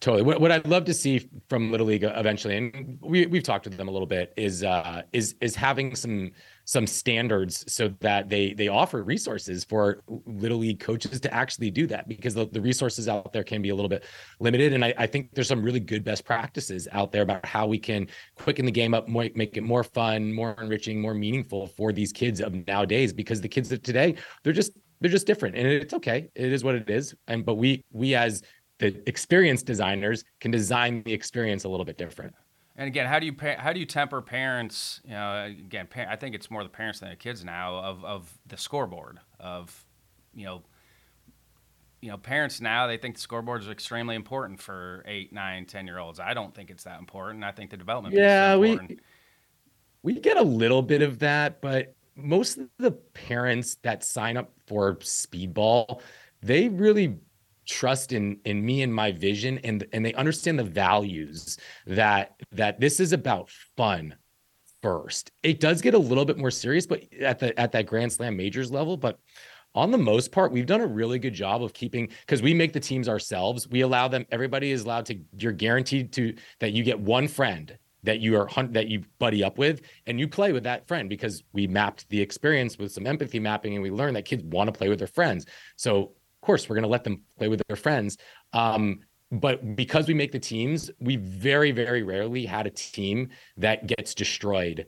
Totally. What, what I'd love to see from Little League eventually, and we we've talked to them a little bit, is uh, is is having some some standards so that they they offer resources for Little League coaches to actually do that because the, the resources out there can be a little bit limited. And I, I think there's some really good best practices out there about how we can quicken the game up, more, make it more fun, more enriching, more meaningful for these kids of nowadays. Because the kids of today, they're just they're just different, and it's okay. It is what it is. And but we we as the experienced designers can design the experience a little bit different. And again, how do you how do you temper parents? You know, again, pa- I think it's more the parents than the kids now of of the scoreboard of, you know, you know, parents now they think the scoreboard is extremely important for eight, nine, ten year olds. I don't think it's that important. I think the development. Yeah, we we get a little bit of that, but most of the parents that sign up for speedball, they really trust in in me and my vision and and they understand the values that that this is about fun first. It does get a little bit more serious, but at the at that Grand Slam majors level, but on the most part, we've done a really good job of keeping because we make the teams ourselves. We allow them, everybody is allowed to, you're guaranteed to that you get one friend that you are that you buddy up with and you play with that friend because we mapped the experience with some empathy mapping and we learned that kids want to play with their friends. So course we're going to let them play with their friends. Um, but because we make the teams, we very, very rarely had a team that gets destroyed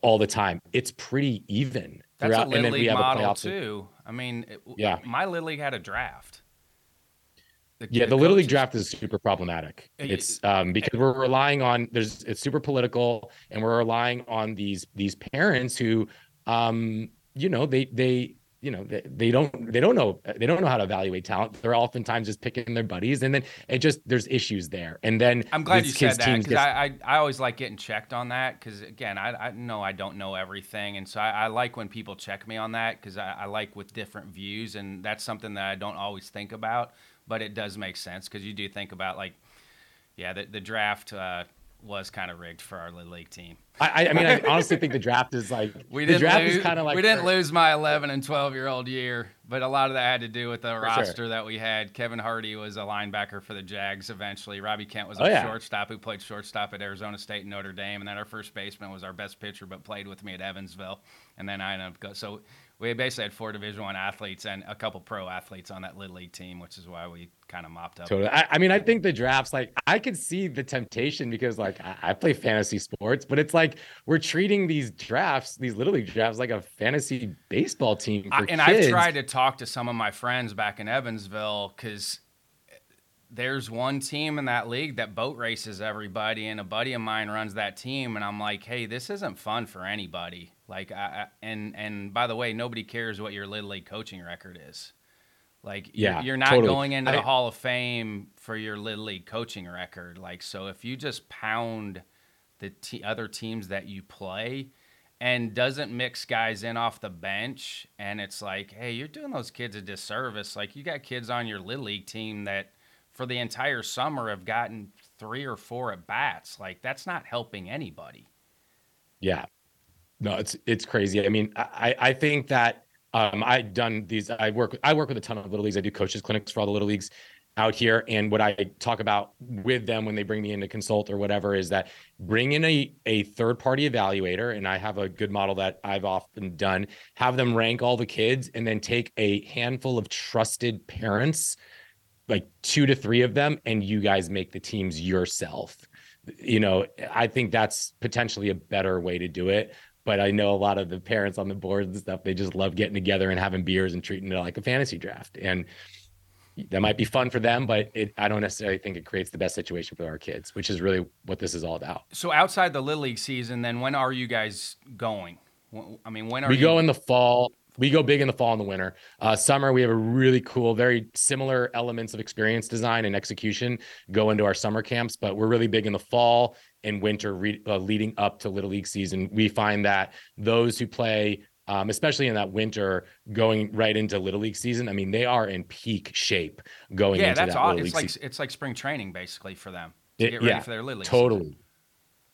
all the time. It's pretty even. That's a little we league have a model too. I mean, it, Yeah. my little league had a draft. The- Yeah, the little league draft is super problematic. It's um because we're relying on there's it's super political and we're relying on these these parents who um you know they they you know they, they don't they don't know they don't know how to evaluate talent. They're oftentimes just picking their buddies and then it just there's issues there. And then I'm glad you said that because I, I I always like getting checked on that because again I, I know I don't know everything and so I, I like when people check me on that because I, I like with different views and that's something that I don't always think about but it does make sense because you do think about like yeah the, the draft uh, was kind of rigged for our little league team. I, I mean I honestly think the draft is like We the didn't draft lose, is kind of like we didn't lose my 11 and 12 year old year, but a lot of that had to do with the sure. roster that we had. Kevin Hardy was a linebacker for the Jags eventually. Robbie Kent was a Oh, yeah. shortstop who played shortstop at Arizona State and Notre Dame, and then our first baseman was our best pitcher, but played with me at Evansville. And then I ended up go. So we basically had four Division One athletes and a couple pro athletes on that little league team, which is why we kind of mopped up. Totally. I, I mean, I think the drafts, like, I could see the temptation because, like, I, I play fantasy sports, but it's like we're treating these drafts, these little league drafts, like a fantasy baseball team for I, and kids. I've tried to talk to some of my friends back in Evansville because eh, there's one team in that league that boat races everybody, and a buddy of mine runs that team, and I'm like, hey, this isn't fun for anybody. Like, I, I, and and by the way, nobody cares what your little league coaching record is. Like, you're, Yeah, you're not totally. going into the Hall of Fame for your little league coaching record. Like, so if you just pound the te- other teams that you play and doesn't mix guys in off the bench and it's like hey you're doing those kids a disservice like you got kids on your little league team that for the entire summer have gotten three or four at bats like that's not helping anybody Yeah. No, it's it's crazy. I mean, I I think that um I've done these I work I work with a ton of little leagues. I do coaches clinics for all the little leagues out here and what I talk about with them when they bring me in to consult or whatever is that bring in a a third party evaluator and I have a good model that I've often done have them rank all the kids and then take a handful of trusted parents like two to three of them and you guys make the teams yourself you know i think that's potentially a better way to do it but I know a lot of the parents on the boards and stuff, they just love getting together and having beers and treating it like a fantasy draft. And that might be fun for them, but it, I don't necessarily think it creates the best situation for our kids, which is really what this is all about. So outside the little league season, then when are you guys going? I mean, when are we you... go in the fall? We go big in the fall and the winter. Uh, summer, we have a really cool, very similar elements of experience design and execution go into our summer camps, but we're really big in the fall and winter re- uh, leading up to little league season. We find that those who play um, especially in that winter going right into little league season. I mean, they are in peak shape going yeah, into that's that all. little It's league like season. it's like spring training basically for them to It- get ready yeah, for their little league. Totally. season.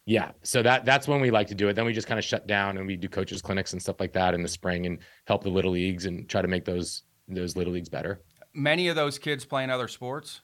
Yeah. So that that's when we like to do it. Then we just kind of shut down and we do coaches clinics and stuff like that in the spring and help the little leagues and try to make those those little leagues better. Many of those kids playing other sports.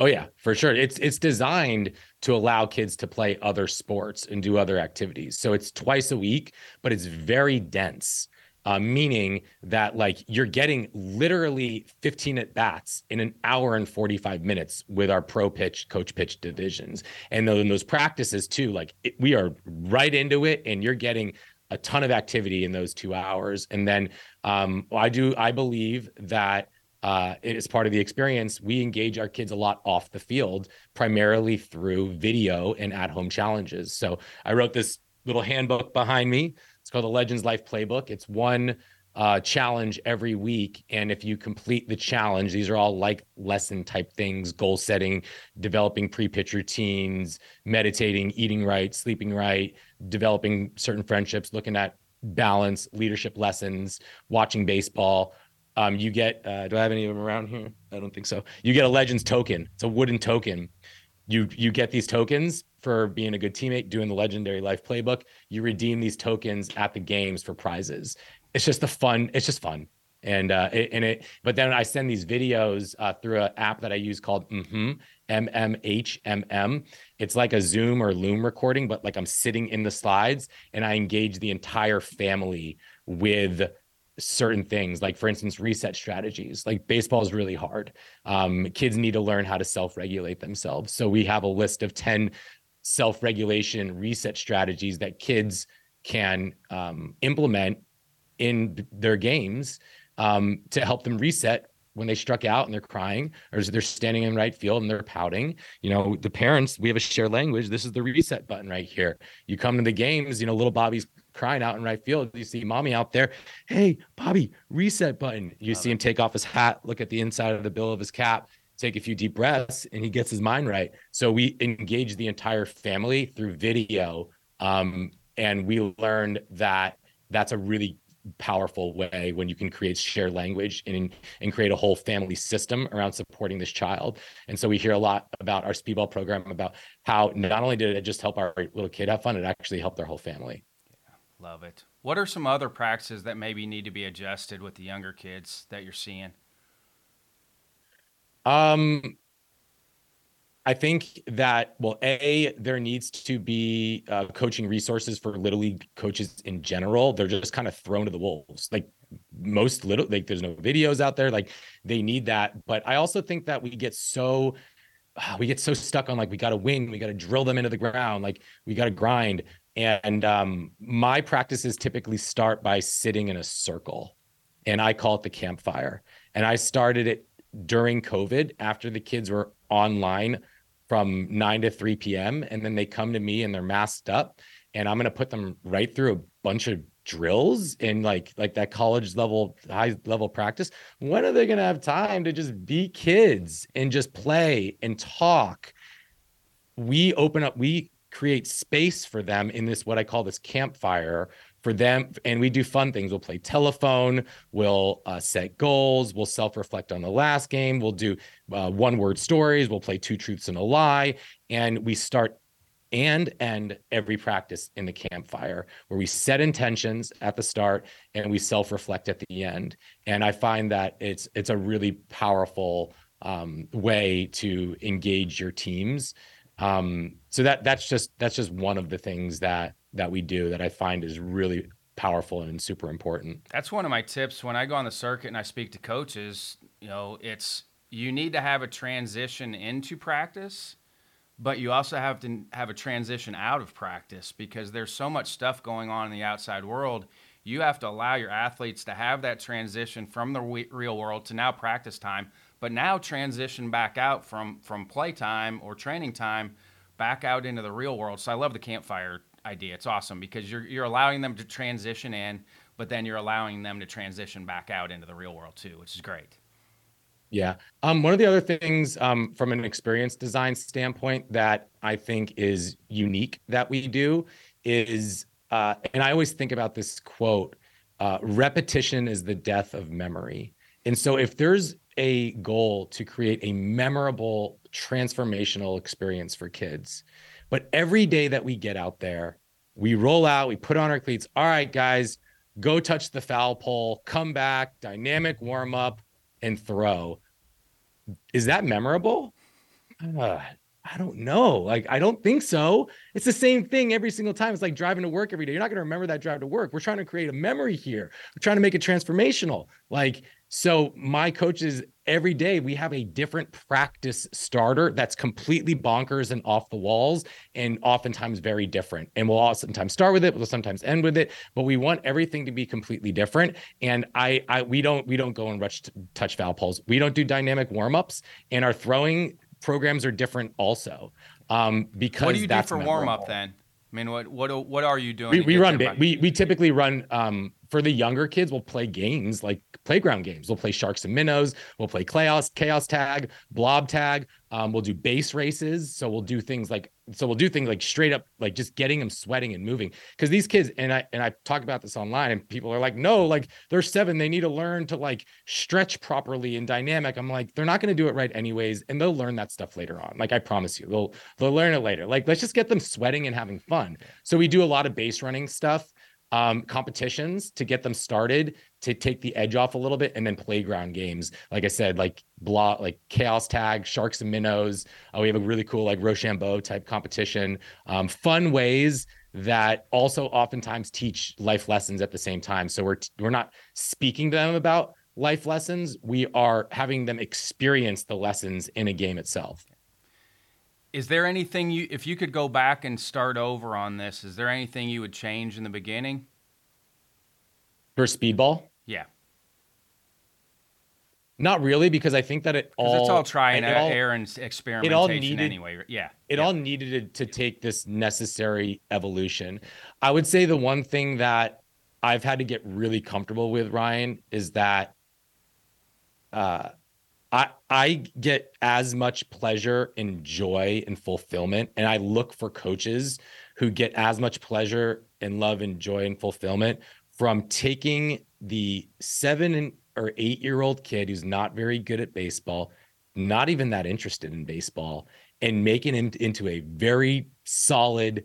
Oh yeah, for sure. It's it's designed to allow kids to play other sports and do other activities. So it's twice a week, but it's very dense. Uh, meaning that like you're getting literally 15 at bats in an hour and 45 minutes with our pro pitch coach pitch divisions and then those practices too like it, we are right into it and you're getting a ton of activity in those two hours and then um, i do i believe that uh, as part of the experience, we engage our kids a lot off the field, primarily through video and at home challenges. So I wrote this little handbook behind me. It's called the Legends Life Playbook. It's one uh, challenge every week. And if you complete the challenge, these are all like lesson type things goal setting, developing pre pitch routines, meditating, eating right, sleeping right, developing certain friendships, looking at balance, leadership lessons, watching baseball. Um, you get, uh, do I have any of them around here? I don't think so. You get a Legends token. It's a wooden token. You you get these tokens for being a good teammate, doing the legendary life playbook. You redeem these tokens at the games for prizes. It's just a fun. It's just fun, and uh, it, and it. But then I send these videos uh, through an app that I use called mm MMHMM. It's like a Zoom or Loom recording, but like I'm sitting in the slides and I engage the entire family with certain things like for instance reset strategies like baseball is really hard um, kids need to learn how to self-regulate themselves so we have a list of 10 self-regulation reset strategies that kids can um, implement in their games um, to help them reset when they struck out and they're crying or they're standing in right field and they're pouting. You know the parents we have a shared language. This is the reset button right here. You come to the games you know little bobby's crying out in right field. You see mommy out there hey bobby reset button. You Love see him take off his hat look at the inside of the bill of his cap take a few deep breaths and he gets his mind right so we engage the entire family through video um, and we learned that that's a really powerful way when you can create shared language and and create a whole family system around supporting this child. And so we hear a lot about our speedball program about how not only did it just help our little kid have fun, it actually helped their whole family. Love it. What are some other practices that maybe need to be adjusted with the younger kids that you're seeing? Um, I think that well, a there needs to be uh, coaching resources for little league coaches in general. They're just kind of thrown to the wolves. Like most little, like there's no videos out there. Like they need that. But I also think that we get so ah, we get so stuck on like we got to win, we got to drill them into the ground, like we got to grind. And um, my practices typically start by sitting in a circle, and I call it the campfire. And I started it during COVID after the kids were online from 9 to 3 p.m. And then they come to me and they're masked up. And I'm going to put them right through a bunch of drills in like like that college level high level practice when are they going to have time to just be kids and just play and talk we open up we create space for them in this what i call this campfire for them and we do fun things. We'll play telephone we'll uh, set goals we'll self-reflect on the last game we'll do uh, one word stories we'll play two truths and a lie and we start and end every practice in the campfire where we set intentions at the start and we self-reflect at the end. And i find that it's it's a really powerful um, way to engage your teams. Um, so that that's just that's just one of the things that that we do that i find is really powerful and super important That's one of my tips when I go on the circuit and I speak to coaches. You know, it's you need to have a transition into practice but you also have to have a transition out of practice because there's so much stuff going on in the outside world. You have to allow your athletes to have that transition from the real world to now practice time, but now transition back out from from play time or training time back out into the real world. So I love the campfire idea. It's awesome because you're you're allowing them to transition in, but then you're allowing them to transition back out into the real world too, which is great. Yeah. Um, one of the other things um, from an experience design standpoint that I think is unique that we do is, uh, and I always think about this quote uh, repetition is the death of memory. And so if there's a goal to create a memorable, transformational experience for kids, but every day that we get out there, we roll out, we put on our cleats. All right, guys, go touch the foul pole, come back, dynamic warm up and throw. Is that memorable? Uh, I don't know. Like, I don't think so. It's the same thing every single time. It's like driving to work every day. You're not going to remember that drive to work. We're trying to create a memory here. We're trying to make it transformational. Like, so my coaches every day we have a different practice starter that's completely bonkers and off the walls and oftentimes very different. And we'll sometimes start with it, we'll sometimes end with it, but we want everything to be completely different. And I, I we don't we don't go and rush touch foul poles. We don't do dynamic warm-ups and our throwing programs are different also. Um, because what do you do for warm up then? I mean, what what what are you doing? We, we run we we typically run um for the younger kids, we'll play games like playground games. We'll play sharks and minnows. We'll play chaos, chaos tag, blob tag. Um, we'll do base races. So we'll do things like so we'll do things like straight up like just getting them sweating and moving. Because these kids and I and I talk about this online and people are like, no, like they're seven. They need to learn to like stretch properly and dynamic. I'm like, they're not going to do it right anyways, and they'll learn that stuff later on. Like I promise you, they'll they'll learn it later. Like let's just get them sweating and having fun. So we do a lot of base running stuff um, competitions to get them started to take the edge off a little bit and then playground games. Like i said like blah like chaos tag sharks and minnows. Uh, we have a really cool like rochambeau type competition. Um, fun ways that also oftentimes teach life lessons at the same time. So we're t- we're not speaking to them about life lessons. We are having them experience the lessons in a game itself is there anything you, if you could go back and start over on this, is there anything you would change in the beginning? For speedball? Yeah. Not really, because I think that it all it's all try and error and experimentation it all needed, anyway. Yeah, it yeah. all needed to, to take this necessary evolution. I would say the one thing that I've had to get really comfortable with Ryan is that uh, I I get as much pleasure and joy and fulfillment, and I look for coaches who get as much pleasure and love and joy and fulfillment from taking the seven or eight year old kid who's not very good at baseball, not even that interested in baseball, and making him into a very solid,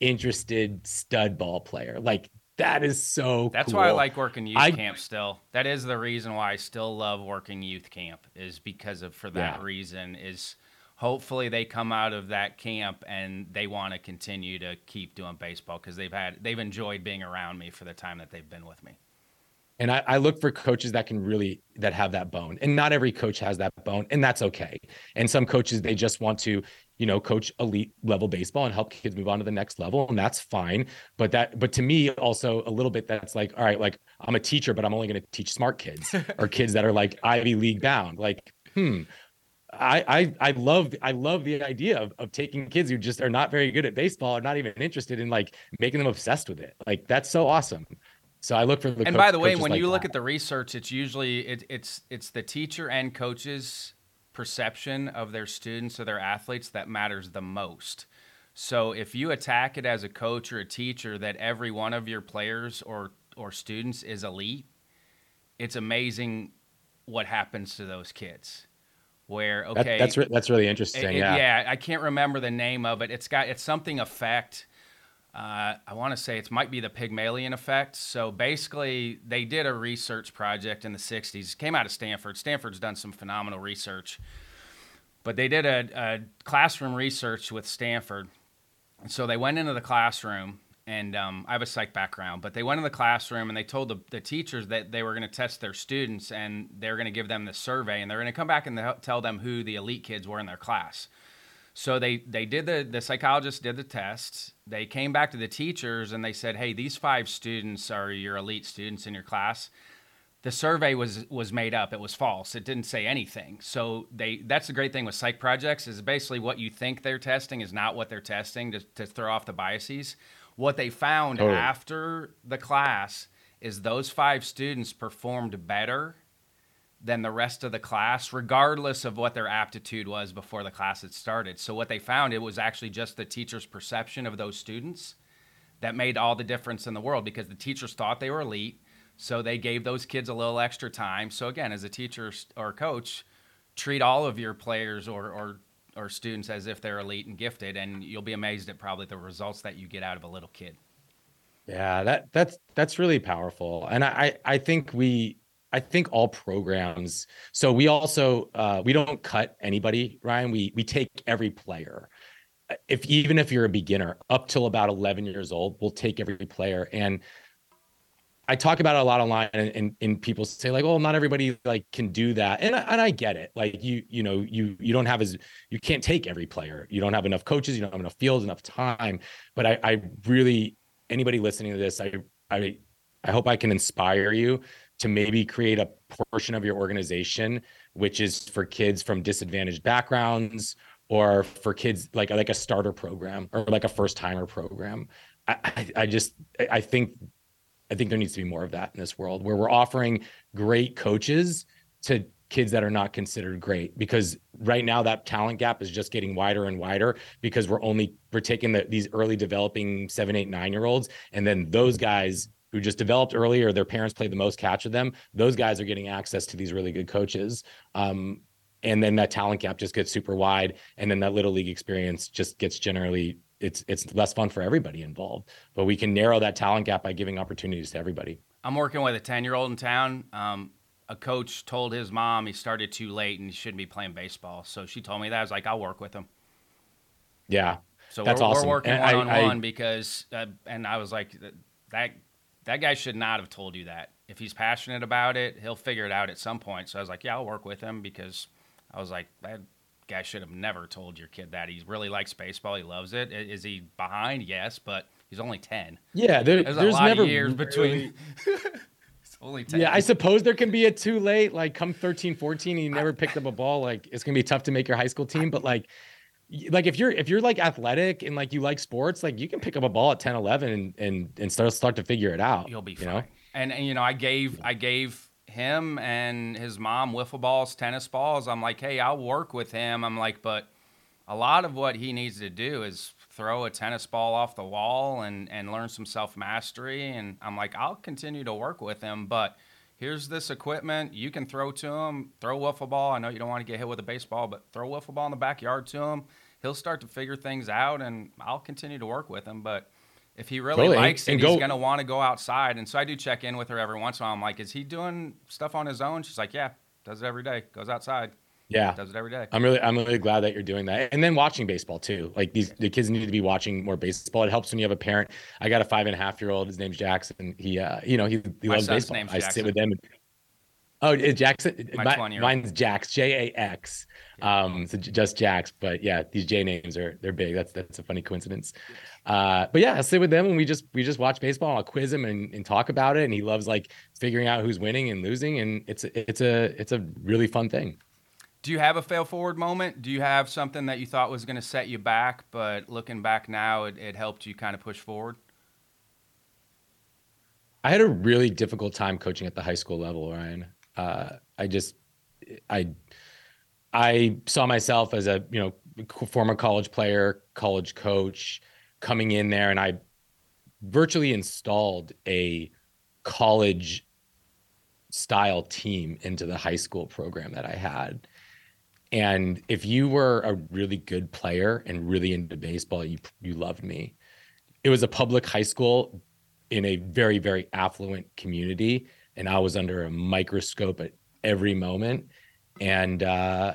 interested stud ball player. Like that is so That's cool. why I like working youth I, camp still. That is the reason why I still love working youth camp is because of for that yeah. reason is hopefully they come out of that camp and they want to continue to keep doing baseball because they've had they've enjoyed being around me for the time that they've been with me. And I, I, look for coaches that can really that have that bone. And not every coach has that bone, and that's okay. And some coaches they just want to, you know, coach elite level baseball and help kids move on to the next level, and that's fine. But that, but to me, also a little bit that's like, all right, like I'm a teacher, but I'm only going to teach smart kids or kids that are like Ivy League bound. Like, hmm, I, I I love I love the idea of, of taking kids who just are not very good at baseball or not even interested in like making them obsessed with it. Like that's so awesome. So I look for the. And co- by the way, when like you that. look at the research, it's usually it, it's it's the teacher and coaches perception of their students or their athletes that matters the most. So if you attack it as a coach or a teacher that every one of your players or or students is elite, it's amazing what happens to those kids. Where okay, that, that's re- that's really interesting. It, yeah, yeah. I can't remember the name of it. It's got it's something effect uh, I want to say it might be the Pygmalion effect. So basically, they did a research project in the 60s. It came out of Stanford. Stanford's done some phenomenal research. But they did a, a classroom research with Stanford. And so they went into the classroom, and um, I have a psych background, but they went in the classroom and they told the, the teachers that they were going to test their students and they're going to give them the survey and they're going to come back and tell them who the elite kids were in their class. So they they did the the psychologist did the tests. They came back to the teachers and they said, "Hey, these five students are your elite students in your class." The survey was was made up. It was false. It didn't say anything. So they that's the great thing with psych projects is basically what you think they're testing is not what they're testing to, to throw off the biases. What they found Totally. after the class is those five students performed better than the rest of the class, regardless of what their aptitude was before the class had started. So what they found it was actually just the teacher's perception of those students that made all the difference in the world because the teachers thought they were elite, so they gave those kids a little extra time. So again, as a teacher or coach, treat all of your players or or or students as if they're elite and gifted, and you'll be amazed at probably the results that you get out of a little kid. Yeah, that that's that's really powerful, and I I think we I think all programs. So we also uh, we don't cut anybody, Ryan. We we take every player. If even if you're a beginner, up till about 11 years old, we'll take every player. And I talk about it a lot online, and, and, and people say like, "Well, not everybody like can do that," and I, and I get it. Like you you know you you don't have as you can't take every player. You don't have enough coaches. You don't have enough fields, enough time. But I I really anybody listening to this, I I I hope I can inspire you to maybe create a portion of your organization which is for kids from disadvantaged backgrounds or for kids like like a starter program or like a first timer program. I, I, I just I think I think there needs to be more of that in this world where we're offering great coaches to kids that are not considered great because right now that talent gap is just getting wider and wider because we're only we're taking the, these early developing seven eight nine year olds and then those guys who just developed earlier, their parents played the most catch with them. Those guys are getting access to these really good coaches. Um, and then that talent gap just gets super wide. And then that little league experience just gets generally it's it's less fun for everybody involved. But we can narrow that talent gap by giving opportunities to everybody. I'm working with a 10 year old in town. Um, a coach told his mom he started too late and he shouldn't be playing baseball. So she told me that. I was like, I'll work with him. Yeah. So That's we're, awesome. we're working And one I- on one because, uh, and I was like, that that guy should not have told you that. If he's passionate about it, he'll figure it out at some point. So I was like, yeah, I'll work with him because I was like, that guy should have never told your kid that. He really likes baseball. He loves it. Is he behind? Yes, but he's only 10. Yeah. There, There's, there's a lot never of years really- between. it's only 10. Yeah, I suppose there can be a too late, like come 13, 14, and you never picked up a ball. Like it's gonna be tough to make your high school team. But like like if you're if you're like athletic and like you like sports, like you can pick up a ball at 10, 11 and and, and start start to figure it out. You'll be you fine. know? And, and you know, I gave I gave him and his mom wiffle balls, tennis balls. I'm like, hey, I'll work with him. I'm like, but a lot of what he needs to do is throw a tennis ball off the wall and and learn some self mastery. And I'm like, I'll continue to work with him, but here's this equipment you can throw to him. Throw a wiffle ball. I know you don't want to get hit with a baseball, but throw a wiffle ball in the backyard to him. He'll start to figure things out, and I'll continue to work with him, but. If he really Totally. Likes it, and he's go- gonna want to go outside. And so I do check in with her every once in a while. I'm like, is he doing stuff on his own? She's like, yeah, does it every day. Goes outside, Yeah. does it every day. I'm really I'm really glad that you're doing that. And then watching baseball too. Like these the kids need to be watching more baseball. It helps when you have a parent. I got a five and a half year old. His name's Jackson. He uh you know he, he My loves baseball. I Jackson. sit with them. And, oh, it's Jackson. My 20-year-old. mine's Jax. J A X. Um, so just Jax. But yeah, these J names are they're big. That's that's a funny coincidence. Uh, but yeah, I sit with them and we just we just watch baseball. I'll quiz him and, and talk about it. And he loves like figuring out who's winning and losing. And it's it's a it's a really fun thing. Do you have a fail forward moment? Do you have something that you thought was gonna set you back, but looking back now, it, it helped you kind of push forward? I had a really difficult time coaching at the high school level, Ryan. Uh, I just, I, I saw myself as a you know former college player, college coach, coming in there, and I virtually installed a college style team into the high school program that I had. And if you were a really good player and really into baseball, you you loved me. It was a public high school in a very very affluent community and i was under a microscope at every moment and uh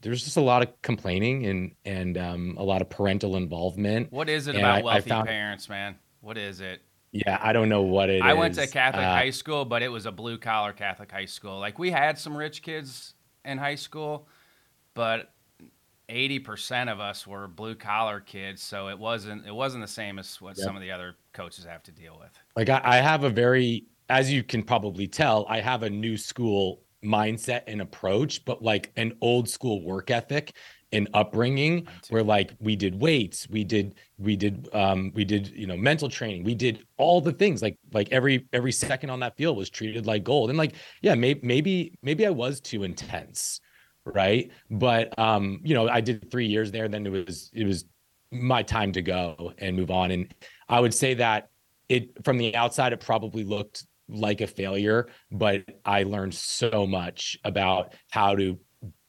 there's just a lot of complaining and and um, a lot of parental involvement What is it And about I- I wealthy found- parents, man? What is it? yeah i don't know what it is. I went to Catholic Uh, high school, but it was a blue collar Catholic high school. Like we had some rich kids in high school, but 80% of us were blue collar kids, so it wasn't it wasn't the same as what yep. some of the other coaches have to deal with. Like I, I have a very as you can probably tell, I have a new school mindset and approach, but like an old school work ethic and upbringing where like we did weights, we did we did um we did you know mental training, we did all the things like like every every second on that field was treated like gold. And like yeah, maybe maybe maybe I was too intense, right? But um you know, I did 3 years there then it was it was my time to go and move on and I would say that it from the outside it probably looked like a failure, but I learned so much about how to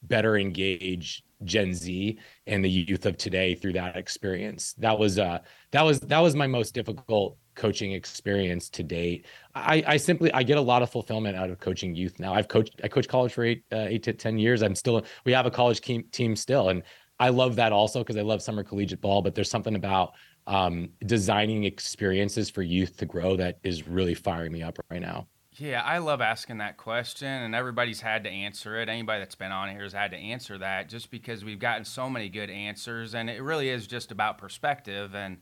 better engage Gen Z and the youth of today through that experience. That was uh that was that was my most difficult coaching experience to date. I, I simply I get a lot of fulfillment out of coaching youth now. I've coached I coached college for eight uh, eight to ten years. I'm still we have a college team team still, and I love that also because I love summer collegiate ball. But there's something about um, designing experiences for youth to grow that is really firing me up right now. Yeah, I love asking that question, and everybody's had to answer it. Anybody that's been on here has had to answer that just because we've gotten so many good answers, and it really is just about perspective. And,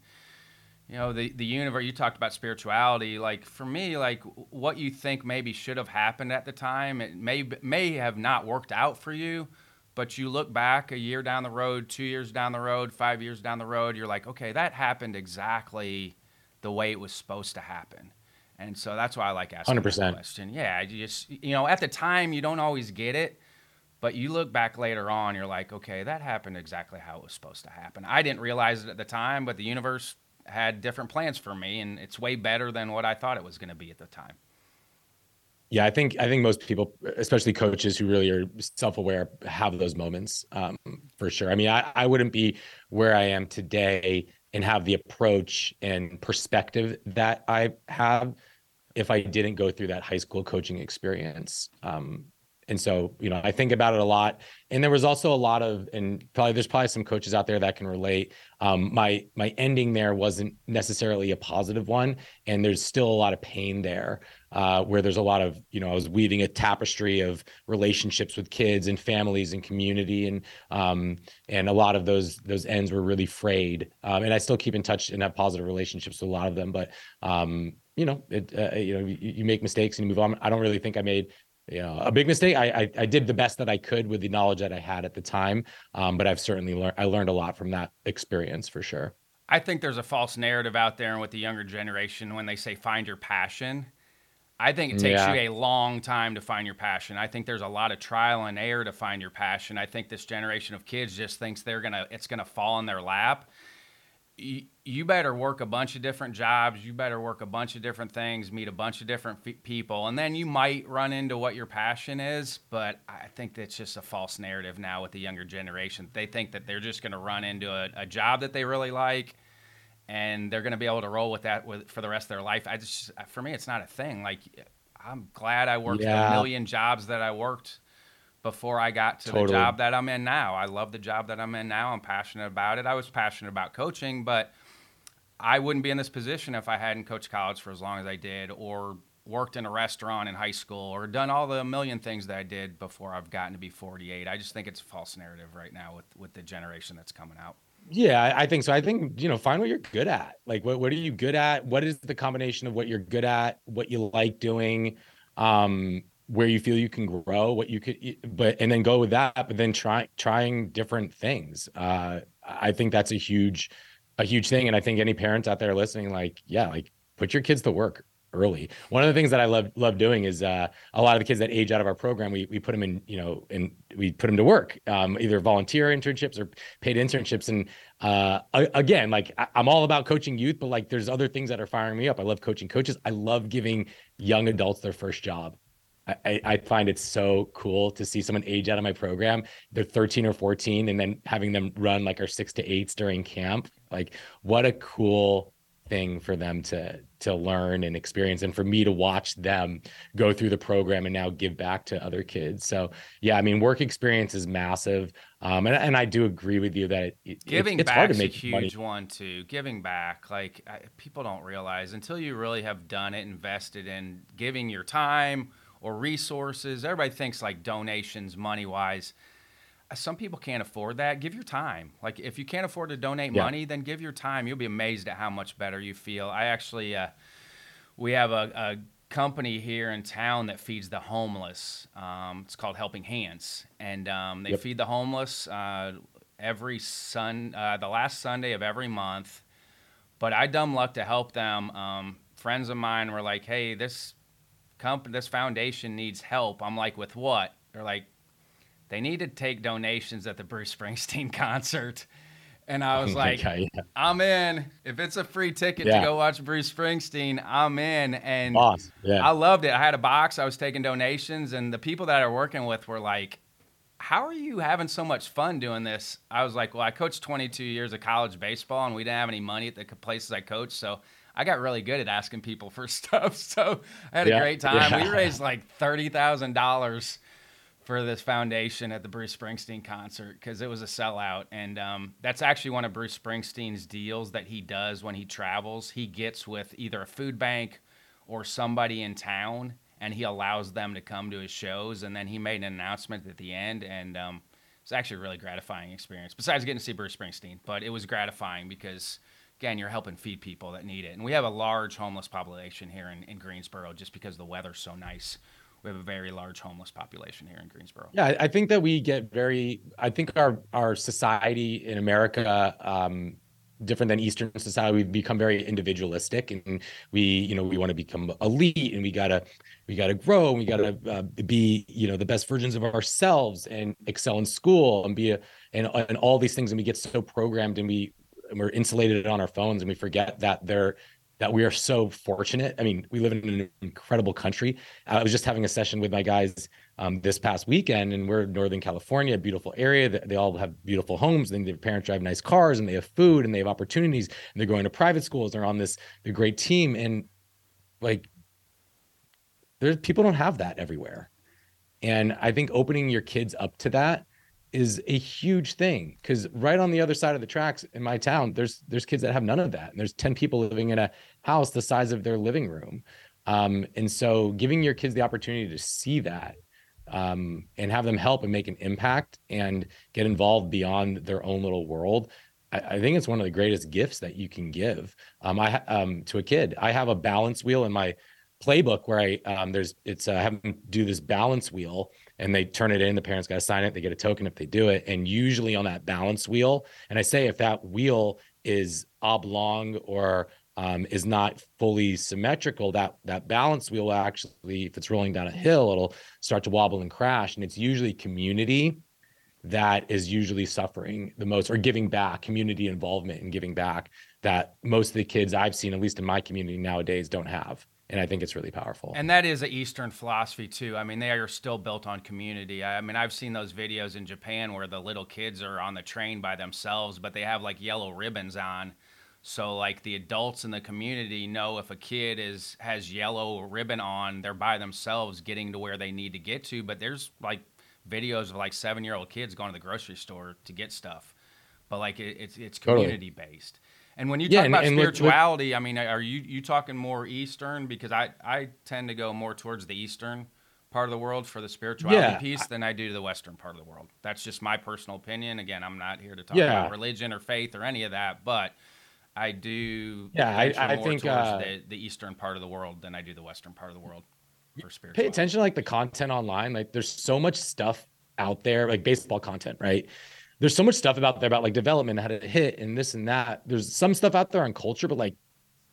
you know, the, the universe, you talked about spirituality. Like, for me, like, what you think maybe should have happened at the time, it may, may have not worked out for you, but you look back a year down the road, two years down the road, five years down the road, you're like, okay, that happened exactly the way it was supposed to happen. And so that's why I like asking 100%. that question. Yeah, you just you know, at the time you don't always get it, but you look back later on, you're like, okay, that happened exactly how it was supposed to happen. I didn't realize it at the time, but the universe had different plans for me, and it's way better than what I thought it was going to be at the time. Yeah, I think I think most people, especially coaches who really are self-aware, have those moments um, for sure. I mean, I, I wouldn't be where I am today and have the approach and perspective that I have if I didn't go through that high school coaching experience. Um, and so, you know, I think about it a lot. And there was also a lot of, and probably there's probably some coaches out there that can relate. Um, my my ending there wasn't necessarily a positive one, and there's still a lot of pain there. Uh, where there's a lot of, you know, I was weaving a tapestry of relationships with kids and families and community, and um, and a lot of those those ends were really frayed. Um, and I still keep in touch and have positive relationships with a lot of them, but um, you know, it, uh, you know, you, you, make mistakes and you move on. I don't really think I made you know a big mistake. I, I, I did the best that i could with the knowledge that i had at the time um, but i've certainly learned i learned a lot from that experience for sure. I think there's a false narrative out there with the younger generation when they say find your passion. I think it takes yeah. you a long time to find your passion. I think there's a lot of trial and error to find your passion. I think this generation of kids just thinks they're gonna it's gonna fall in their lap you, better work a bunch of different jobs. You better work a bunch of different things, meet a bunch of different f- people, and then you might run into what your passion is. But I think that's just a false narrative now with the younger generation. They think that they're just going to run into a, a, job that they really like, and they're going to be able to roll with that with, for the rest of their life. I just, for me, it's not a thing. Like, I'm glad I worked yeah. a million jobs that I worked before I got to totally. the job that I'm in now. I love the job that I'm in now. I'm passionate about it. I was passionate about coaching, but I wouldn't be in this position if I hadn't coached college for as long as I did or worked in a restaurant in high school or done all the million things that I did before I've gotten to be 48. I just think it's a false narrative right now with with the generation that's coming out. Yeah, I think so. I think, you know, find what you're good at. Like what what are you good at? What is the combination of what you're good at, what you like doing? Um, where you feel you can grow, what you could, but and then go with that. But then try trying different things. Uh, I think that's a huge, a huge thing. And I think any parents out there listening, like, yeah, like put your kids to work early. One of the things that I love love doing is uh, a lot of the kids that age out of our program, we we put them in, you know, and we put them to work, um, either volunteer internships or paid internships. And uh, again, like I, I'm all about coaching youth, but like there's other things that are firing me up. I love coaching coaches. I love giving young adults their first job. I, I find it so cool to see someone age out of my program. They're 13 or 14, and then having them run like our six to eights during camp. Like, what a cool thing for them to to learn and experience and for me to watch them go through the program and now give back to other kids so yeah i mean work experience is massive um, and, and i do agree with you that it, giving it's back hard to make a huge money. one too giving back like I, people don't realize until you really have done it invested in giving your time or resources. Everybody thinks like donations, money wise. some people can't afford that. Give your time. Like if you can't afford to donate Yeah. money, then give your time. You'll be amazed at how much better you feel. I actually, uh, we have a, a company here in town that feeds the homeless. Um, it's called Helping Hands, and um, they Yep. feed the homeless uh, every sun, uh, the last Sunday of every month. But I dumb luck to help them. Um, friends of mine were like, "Hey, this company, this foundation needs help." I'm like, "With what?" They're like, "They need to take donations at the Bruce Springsteen concert." And I was like, okay, yeah. I'm in. If it's a free ticket Yeah. to go watch Bruce Springsteen, I'm in. And boss. Yeah. I loved it. I had a box. I was taking donations, and the people that I were working with were like, "How are you having so much fun doing this?" I was like, "Well, I coached 22 years of college baseball, and we didn't have any money at the places I coached, so I got really good at asking people for stuff. So I had a great time. We raised like thirty thousand dollars." For this foundation at the Bruce Springsteen concert because it was a sellout, and um, that's actually one of Bruce Springsteen's deals that he does when he travels. He gets with either a food bank or somebody in town and he allows them to come to his shows and then he made an announcement at the end and um, it's actually a really gratifying experience besides getting to see bruce springsteen but it was gratifying because again you're helping feed people that need it and we have a large homeless population here in, in greensboro just because the weather's so nice we have a very large homeless population here in greensboro Yeah, I- think that we get very. I think our our society in America, um, different than Eastern society, we've become very individualistic, and we, you know, we want to become elite, and we gotta, we gotta grow, and we gotta uh, be, you know, the best versions of ourselves, and excel in school, and be a, and and all these things, and we get so programmed, and we and we're insulated on our phones, and we forget that they're that we are so fortunate. I mean, we live in an incredible country. I was just having a session with my guys um, this past weekend, and we're in Northern California, beautiful area. They all have beautiful homes, and their parents drive nice cars, and they have food, and they have opportunities, and they're going to private schools. They're on this a great team, and like, there's people don't have that everywhere, and I think opening your kids up to that is a huge thing because right on the other side of the tracks in my town there's there's kids that have none of that and there's 10 people living in a house the size of their living room. Um, and so giving your kids the opportunity to see that um, and have them help and make an impact and get involved beyond their own little world I, I think it's one of the greatest gifts that you can give. Um, I um, to a kid I have a balance wheel in my playbook where I um, there's it's uh, have them do this balance wheel and they turn it in. The parents got to sign it. They get a token if they do it. And usually on that balance wheel, and I say if that wheel is oblong or um, is not fully symmetrical, that that balance wheel actually, if it's rolling down a hill, it'll start to wobble and crash. And it's usually community that is usually suffering the most or giving back community involvement and giving back that most of the kids i've seen at least in my community nowadays don't have and i think it's really powerful And that is an Eastern philosophy too. I mean, they are still built on community. I mean, I've seen those videos in Japan where the little kids are on the train by themselves, but they have like yellow ribbons on. So like the adults in the community know if a kid is has yellow ribbon on, they're by themselves getting to where they need to get to. But there's like videos of like seven year old kids going to the grocery store to get stuff. But like it, it's it's Totally. community based. And when you Yeah, talk and- about and with- with- spirituality, I mean, are you you talking more Eastern? Because I I tend to go more towards the Eastern part of the world for the spirituality Yeah, piece than I do to the Western part of the world. That's just my personal opinion. Again, I'm not here to talk Yeah. about religion or faith or any of that, but I do Yeah, I- I think, towards uh, the, the Eastern part of the world than I do the Western part of the world for spirituality. pay attention to like the content online like there's so much stuff out there like baseball content right there's so much stuff about there about like development how to hit and this and that. There's some stuff out there on culture but like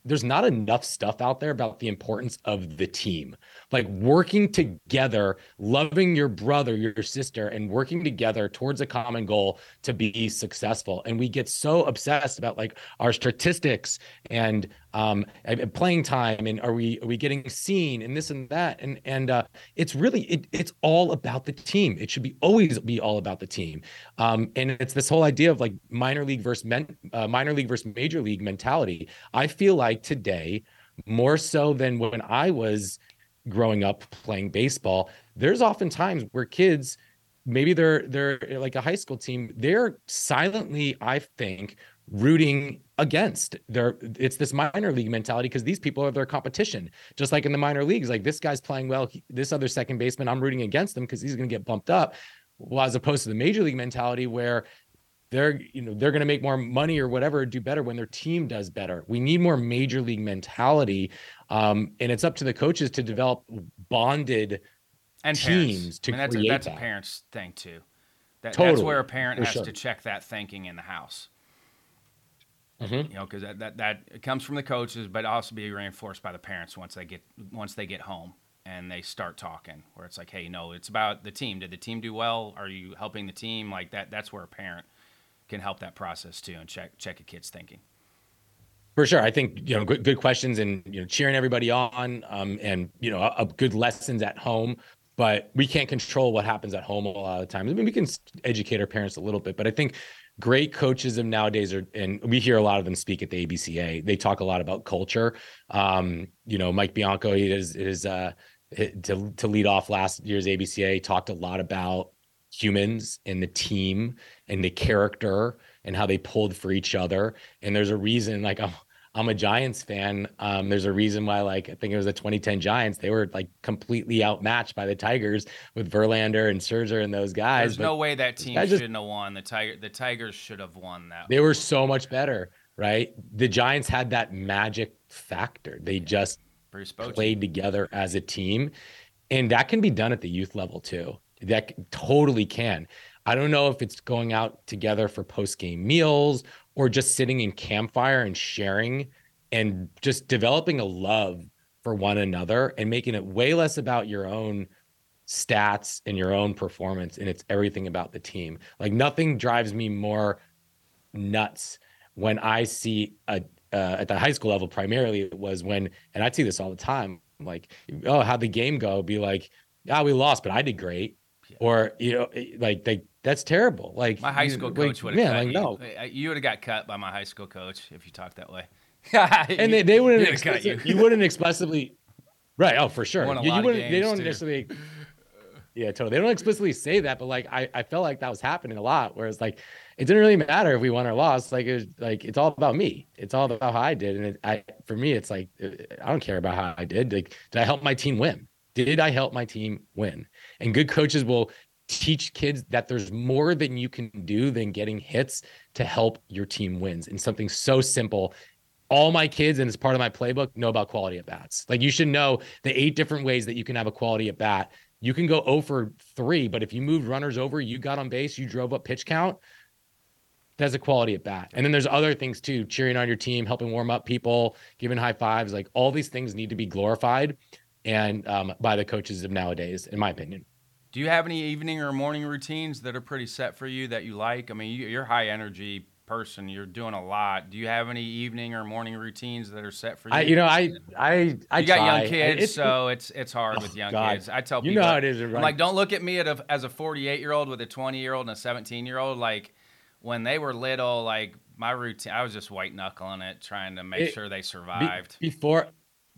there's not enough stuff out there about the importance of the team. Like working together loving your brother your sister and working together towards a common goal to be successful. And we get so obsessed about like our statistics and um playing time and are we are we getting seen and this and that and and uh it's really it, it's all about the team. It should be always be all about the team. Um and it's this whole idea of like minor league versus men, uh, minor league versus major league mentality. I feel like today more so than when i was growing up playing baseball there's often times where kids maybe they're they're like a high school team they're silently i think rooting against their it's this minor league mentality because these people are their competition just like in the minor leagues like this guy's playing well he- this other second baseman i'm rooting against him because he's going to get bumped up well, as opposed to the major league mentality where they're you know they're going to make more money or whatever do better when their team does better we need more major league mentality um, and it's up to the coaches to develop bonded and teams parents. to I mean, that's create a, that's that. a parent's thing too. That, that's where a parent for has sure. to check that thinking in the house. Mhm. You know, because that, that that comes from the coaches, but also be reinforced by the parents once they get once they get home and they start talking. Where it's like, hey, no, it's about the team. Did the team do well? Are you helping the team? Like that. That's where a parent can help that process too and check check a kid's thinking. For sure, I think you know good, good questions and you know cheering everybody on, um, and you know a, a good lessons at home. But we can't control what happens at home a lot of times. I mean, we can educate our parents a little bit, but I think great coaches of nowadays are, and we hear a lot of them speak at the ABCA. They talk a lot about culture. Um, you know, Mike Bianco, he is is uh, to to lead off last year's ABCA, talked a lot about humans and the team and the character and how they pulled for each other. And there's a reason, like I'm, I'm a Giants fan. Um, there's a reason why, like I think it was the 2010 Giants, they were like completely outmatched by the Tigers with Verlander and Scherzer and those guys. There's but no way that team shouldn't have won. The tiger the Tigers should have won that. they were so much better, right? The Giants had that magic factor. They just played together as a team. And that can be done at the youth level too. That totally can. I don't know if it's going out together for post game meals or just sitting in campfire and sharing and just developing a love for one another and making it way less about your own stats and your own performance and it's everything about the team. Like nothing drives me more nuts when I see a uh, at the high school level primarily it was when and I see this all the time like oh how'd the game go be like ah we lost but I did great Yeah. or you know like they that's terrible. Like My high school coach would have yeah like you. no. You would have got cut by my high school coach if you talked that way. and they, they wouldn't have cut explicit- you. wouldn't explicitly right oh for sure. You, you wouldn't they don't too. necessarily yeah totally. They don't explicitly say that but like I, I felt like that was happening a lot whereas like it didn't really matter if we won or lost. Like it was like it's all about me. It's all about how i did. And it, i for me it's like uh, i don't care about how i did. Like did i help my team win? Did i help my team win? And good coaches will teach kids that there's more than you can do than getting hits to help your team wins and something so simple. All my kids and it's part of my playbook know about quality at bats. Like you should know the eight different ways that you can have a quality at bat. You can go 0 for 3 but if you moved runners over you got on base you drove up pitch count that's a quality at bat. And then there's other things too cheering on your team helping warm up people giving high fives like all these things need to be glorified and um, by the coaches of nowadays in my opinion Do you have any evening or morning routines that are pretty set for you that you like? I mean, you- you're a high energy person. You're doing a lot. Do you have any evening or morning routines that are set for you? i you know i i i you got try. young kids, It's- so it's it's hard Oh, with young God. kids. I tell you people, know how it is I'm like, don't look at me at a, as a 48 year old with a 20 year old and a 17 year old. Like when they were little, like my routine, I was just white knuckling it, trying to make It- sure they Be- survived. before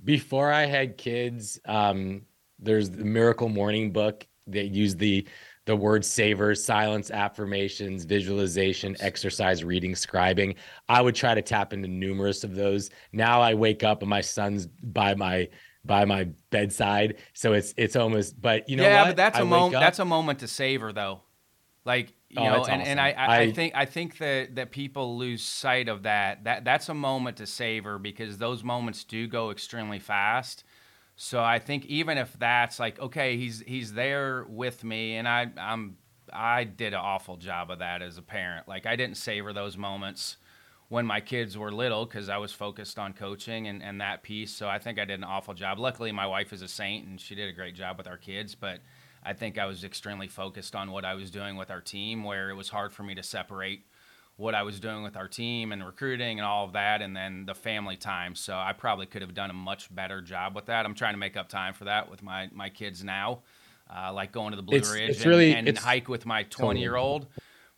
before I had kids, um, there's the Miracle Morning book. They use the the word savers, silence, affirmations, visualization, exercise, reading, scribing. I would try to tap into numerous of those. Now I wake up and my son's by my by my bedside, so it's it's almost. But you know yeah, what? but that's I a moment. That's a moment to savor, though. Like you Oh, know, and, and I. I, I I- think I think that that people lose sight of that. That that's a moment to savor because those moments do go extremely fast. So I think even if that's like okay, he's he's there with me, and I I'm I did an awful job of that as a parent. Like I didn't savor those moments when my kids were little because I was focused on coaching and, and that piece. So I think I did an awful job. Luckily, my wife is a saint and she did a great job with our kids, but I think I was extremely focused on what I was doing with our team, where it was hard for me to separate what I was doing with our team and recruiting and all of that, and then the family time. So I probably could have done a much better job with that. I'm trying to make up time for that with my, my kids now, uh, like going to the Blue It's- Ridge it's and, really- and hike with my 20 year old.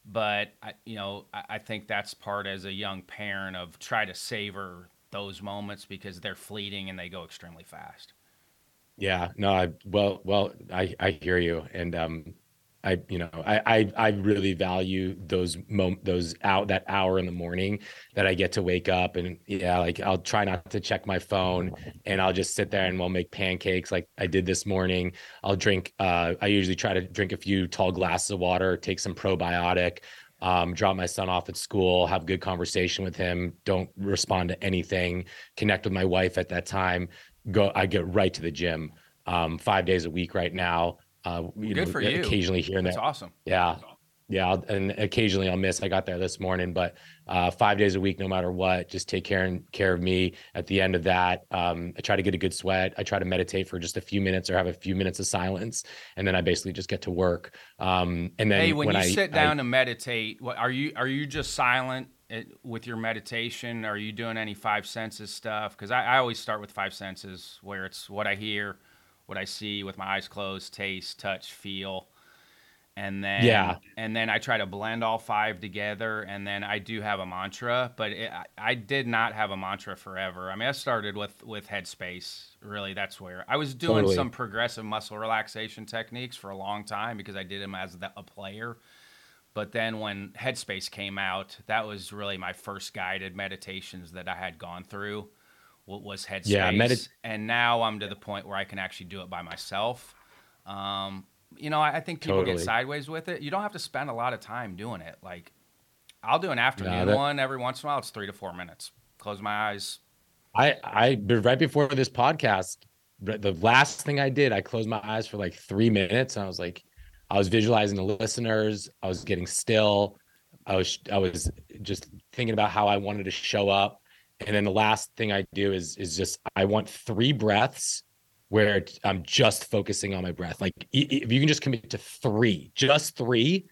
But I, you know, I, I think that's part as a young parent of try to savor those moments because they're fleeting and they go extremely fast. Yeah, no, I well, well, I I hear you, and um, I, you know, I, I, I really value those mom those out that hour in the morning that I get to wake up and yeah, like I'll try not to check my phone and I'll just sit there and we'll make pancakes like I did this morning. I'll drink, uh, I usually try to drink a few tall glasses of water, take some probiotic, um, drop my son off at school, have good conversation with him, don't respond to anything, connect with my wife at that time, go, I get right to the gym, um, five days a week right now uh, you Good know, for you. occasionally here and That's there. awesome. Yeah. Yeah. I'll, and occasionally I'll miss. I got there this morning, but uh, five days a week, no matter what, just take care and care of me. At the end of that, um, I try to get a good sweat. I try to meditate for just a few minutes or have a few minutes of silence, and then I basically just get to work. Um, and then Hey, when, you I, sit I- down to meditate, what are you are you just silent eh, with your meditation? Are you doing any five senses stuff? Because I, I always start with five senses, where it's what I hear, what I see with my eyes closed, taste, touch, feel, and then Yeah. and then I try to blend all five together, and then I do have a mantra, but it, I, I did not have a mantra forever. I mean, I started with with Headspace. Really, that's where I was doing Totally. some progressive muscle relaxation techniques for a long time because I did them as the, a player. But then when Headspace came out, that was really my first guided meditations that I had gone through. What was Headspace? Yeah, medi- and now I'm to the point where I can actually do it by myself. Um, you know, I, I think people get sideways with it. You don't have to spend a lot of time doing it. Like, I'll do an afternoon that- one every once in a while. It's three to four minutes. Close my eyes. I, I, right before this podcast, the the last thing I did, I closed my eyes for like three minutes. And I was like, I was visualizing the listeners. I was getting still. I was, I was just thinking about how I wanted to show up. And then the last thing I do is, is just, I want three breaths where I'm just focusing on my breath. Like if you can just commit to three, just three,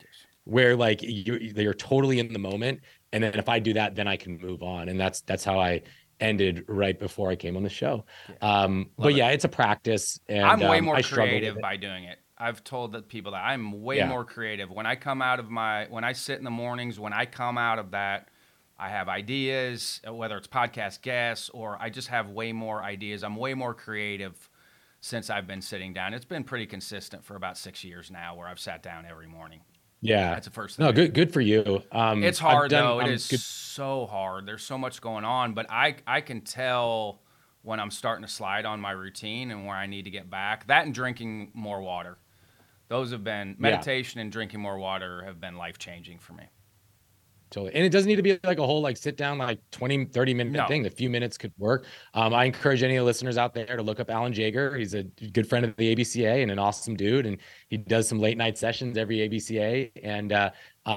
where like you're, you're totally in the moment. And then if I do that, then I can move on. And that's, that's how I ended right before I came on the show. Um, Love but it. yeah, it's a practice. And I'm way um, more creative by doing it. I've told the people that I'm way Yeah. more creative when I come out of my when I sit in the mornings when I come out of that I have ideas uh, whether it's podcast guests or I just have way more ideas. I'm way more creative since I've been sitting down. It's been pretty consistent for about 6 years now where I've sat down every morning. Yeah. That's the first thing. No, good, good for you. Um, It's hard done- though. It I'm is good- so hard. There's so much going on, but I I can tell when I'm starting to slide on my routine and where I need to get back. That and drinking more water. Those have been Yeah. meditation and drinking more water have been life changing for me. Totally. And it doesn't need to be like a whole like sit down like 20, 30 minute No. thing. the few minutes could work. Um, I encourage any of the listeners out there to look up Alan Jaeger. He's a good friend of the ABCA and an awesome dude. And he does some late night sessions every ABCA. And uh,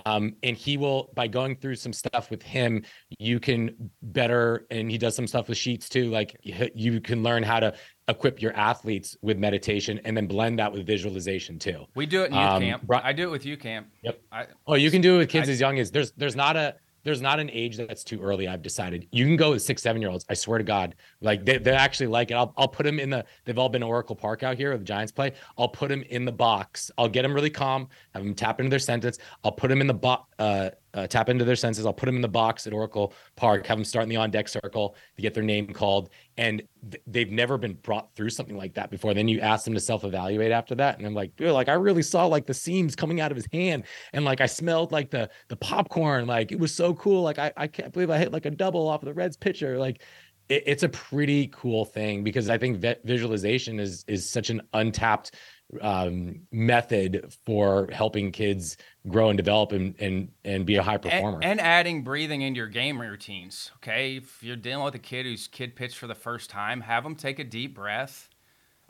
um, and he will by going through some stuff with him, you can better and he does some stuff with sheets too. Like you can learn how to equip your athletes with meditation and then blend that with visualization too. We do it in youth Um, camp. I do it with you camp. Yep. I, Oh, you can do it with kids I- as young as there's there's not a there's not an age that's too early. I've decided you can go with six seven year olds. I swear to God, like they they actually like it. I'll I'll put them in the. They've all been Oracle Park out here where the Giants play. I'll put them in the box. I'll get them really calm. Have them tap into their sentence. I'll put them in the box. Uh, uh, tap into their senses. I'll put them in the box at Oracle Park. Have them start in the on deck circle to get their name called. And th- they've never been brought through something like that before. Then you ask them to self evaluate after that, and I'm like, like I really saw like the seams coming out of his hand, and like I smelled like the the popcorn. Like it was so cool. Like I I can't believe I hit like a double off of the Reds pitcher. Like it, it's a pretty cool thing because I think vi- visualization is is such an untapped um method for helping kids grow and develop and and and be a high performer. And, and adding breathing into your game routines. Okay, if you're dealing with a kid who's kid pitched for the first time, have them take a deep breath.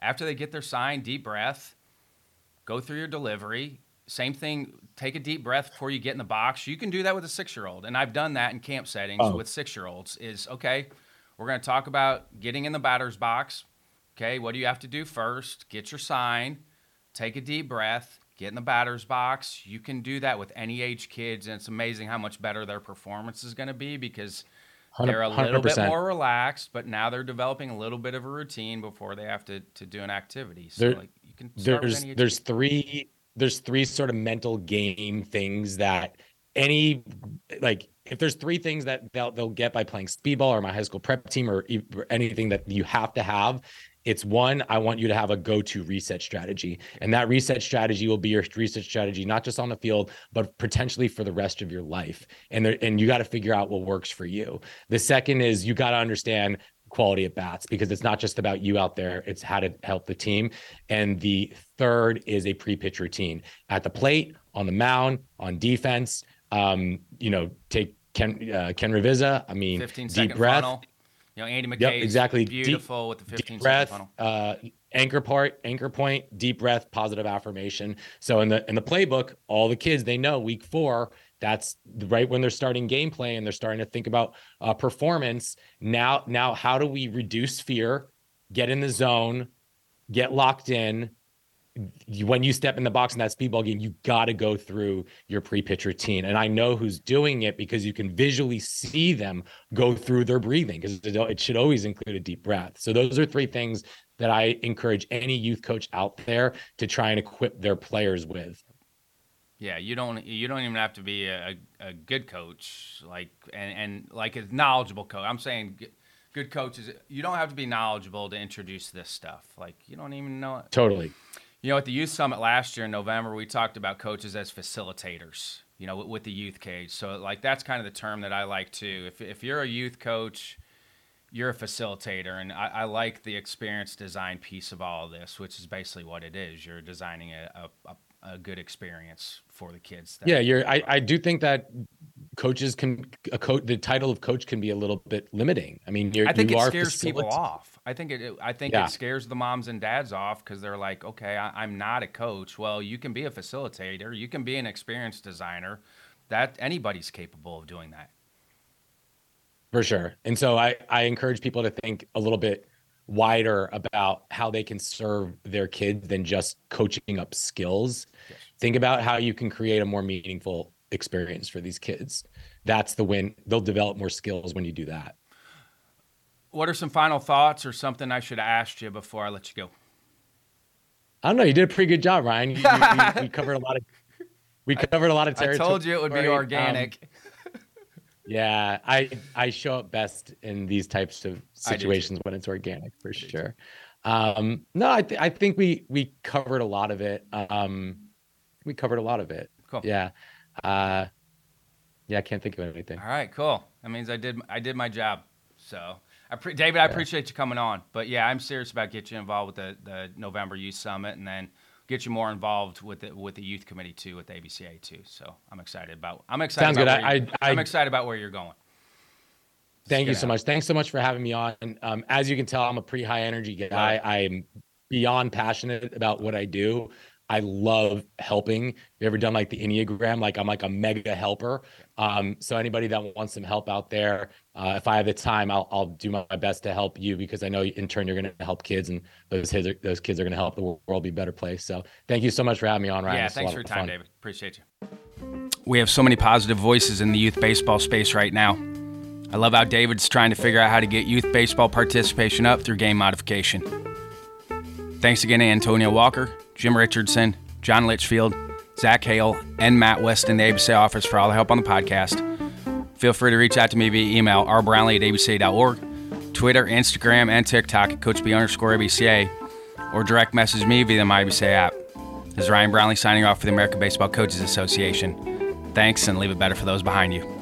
After they get their sign, deep breath. Go through your delivery. Same thing. Take a deep breath before you get in the box. You can do that with a six-year-old, and I've done that in camp settings Oh. with six-year-olds. Is okay. We're going to talk about getting in the batter's box. Okay, what do you have to do first? Get your sign, take a deep breath, get in the batter's box. You can do that with any age kids, and it's amazing how much better their performance is going to be because they're a little bit 100%. more relaxed, but now they're developing a little bit of a routine before they have to, to do an activity. So There- like you can there's there's three there's three sort of mental game things that any like if there's three things that they'll, they'll get by playing speedball or my high school prep team or, or anything that you have to have it's one, I want you to have a go to reset strategy. And that reset strategy will be your reset strategy, not just on the field, but potentially for the rest of your life. And, there, and you got to figure out what works for you. The second is you got to understand quality at bats because it's not just about you out there, it's how to help the team. And the third is a pre pitch routine at the plate, on the mound, on defense. Um, you know, take Ken uh, Ken Ravizza. I mean, deep breath. You know, Andy McKay. Yep, exactly. Beautiful deep, with the 15 deep breath, funnel. Uh, anchor part, anchor point, deep breath, positive affirmation. So in the in the playbook, all the kids they know week four. That's right when they're starting gameplay and they're starting to think about uh, performance. Now, now, how do we reduce fear, get in the zone, get locked in, when you step in the box in that speedball game, you got to go through your pre-pitch routine. And I know who's doing it because you can visually see them go through their breathing because it should always include a deep breath. So those are three things that I encourage any youth coach out there to try and equip their players with. Yeah, you don't you don't even have to be a, a good coach like and, and like a knowledgeable coach. I'm saying good coaches. You don't have to be knowledgeable to introduce this stuff. Like you don't even know. It. Totally. You know, at the youth summit last year in November, we talked about coaches as facilitators. You know, with, with the youth cage. So like that's kind of the term that I like too. If if you're a youth coach, you're a facilitator, and I, I like the experience design piece of all of this, which is basically what it is. You're designing a, a, a good experience for the kids. yeah, you're. I, I do think that coaches can a coach the title of coach can be a little bit limiting. I mean, you're, I think you it scares people off. I think it. I think yeah. it scares the moms and dads off because they're like, okay, I, I'm not a coach. Well, you can be a facilitator. You can be an experienced designer. That anybody's capable of doing that. For sure. And so I I encourage people to think a little bit wider about how they can serve their kids than just coaching up skills. Yes. Think about how you can create a more meaningful experience for these kids. That's the win. They'll develop more skills when you do that. What are some final thoughts or something I should have asked you before I let you go? I don't know. You did a pretty good job, Ryan. You, you, we covered a lot of we covered a lot of territory. I told you it would be organic. Um, yeah, I I show up best in these types of situations when it's organic for sure. Um, no, I th- I think we we covered a lot of it. Um, we covered a lot of it. Cool. Yeah. Uh, yeah, I can't think of anything. All right, cool. That means I did I did my job. So, I pre- David, I appreciate you coming on. But yeah, I'm serious about getting you involved with the, the November Youth Summit, and then get you more involved with the with the youth committee too, with the ABCA too. So I'm excited about. I'm excited. Sounds good. I, I, am excited about where you're going. Thank you so much. Thanks so much for having me on. Um, as you can tell, I'm a pretty high energy guy. I'm beyond passionate about what I do. I love helping. If you ever done like the Enneagram? Like I'm like a mega helper. Um, so anybody that wants some help out there, uh, if I have the time, I'll, I'll do my best to help you because I know in turn you're going to help kids and those kids are, those kids are going to help the world be a better place. So thank you so much for having me on, Ryan. Yeah, thanks for your time, fun. David. Appreciate you. We have so many positive voices in the youth baseball space right now. I love how David's trying to figure out how to get youth baseball participation up through game modification. Thanks again to Antonio Walker, Jim Richardson, John Litchfield, Zach Hale, and Matt West in the ABCA office for all the help on the podcast. Feel free to reach out to me via email, rbrownlee at abca.org, Twitter, Instagram, and TikTok at CoachB underscore ABCA, or direct message me via the MyABCA app. This is Ryan Brownlee signing off for the American Baseball Coaches Association. Thanks, and leave it better for those behind you.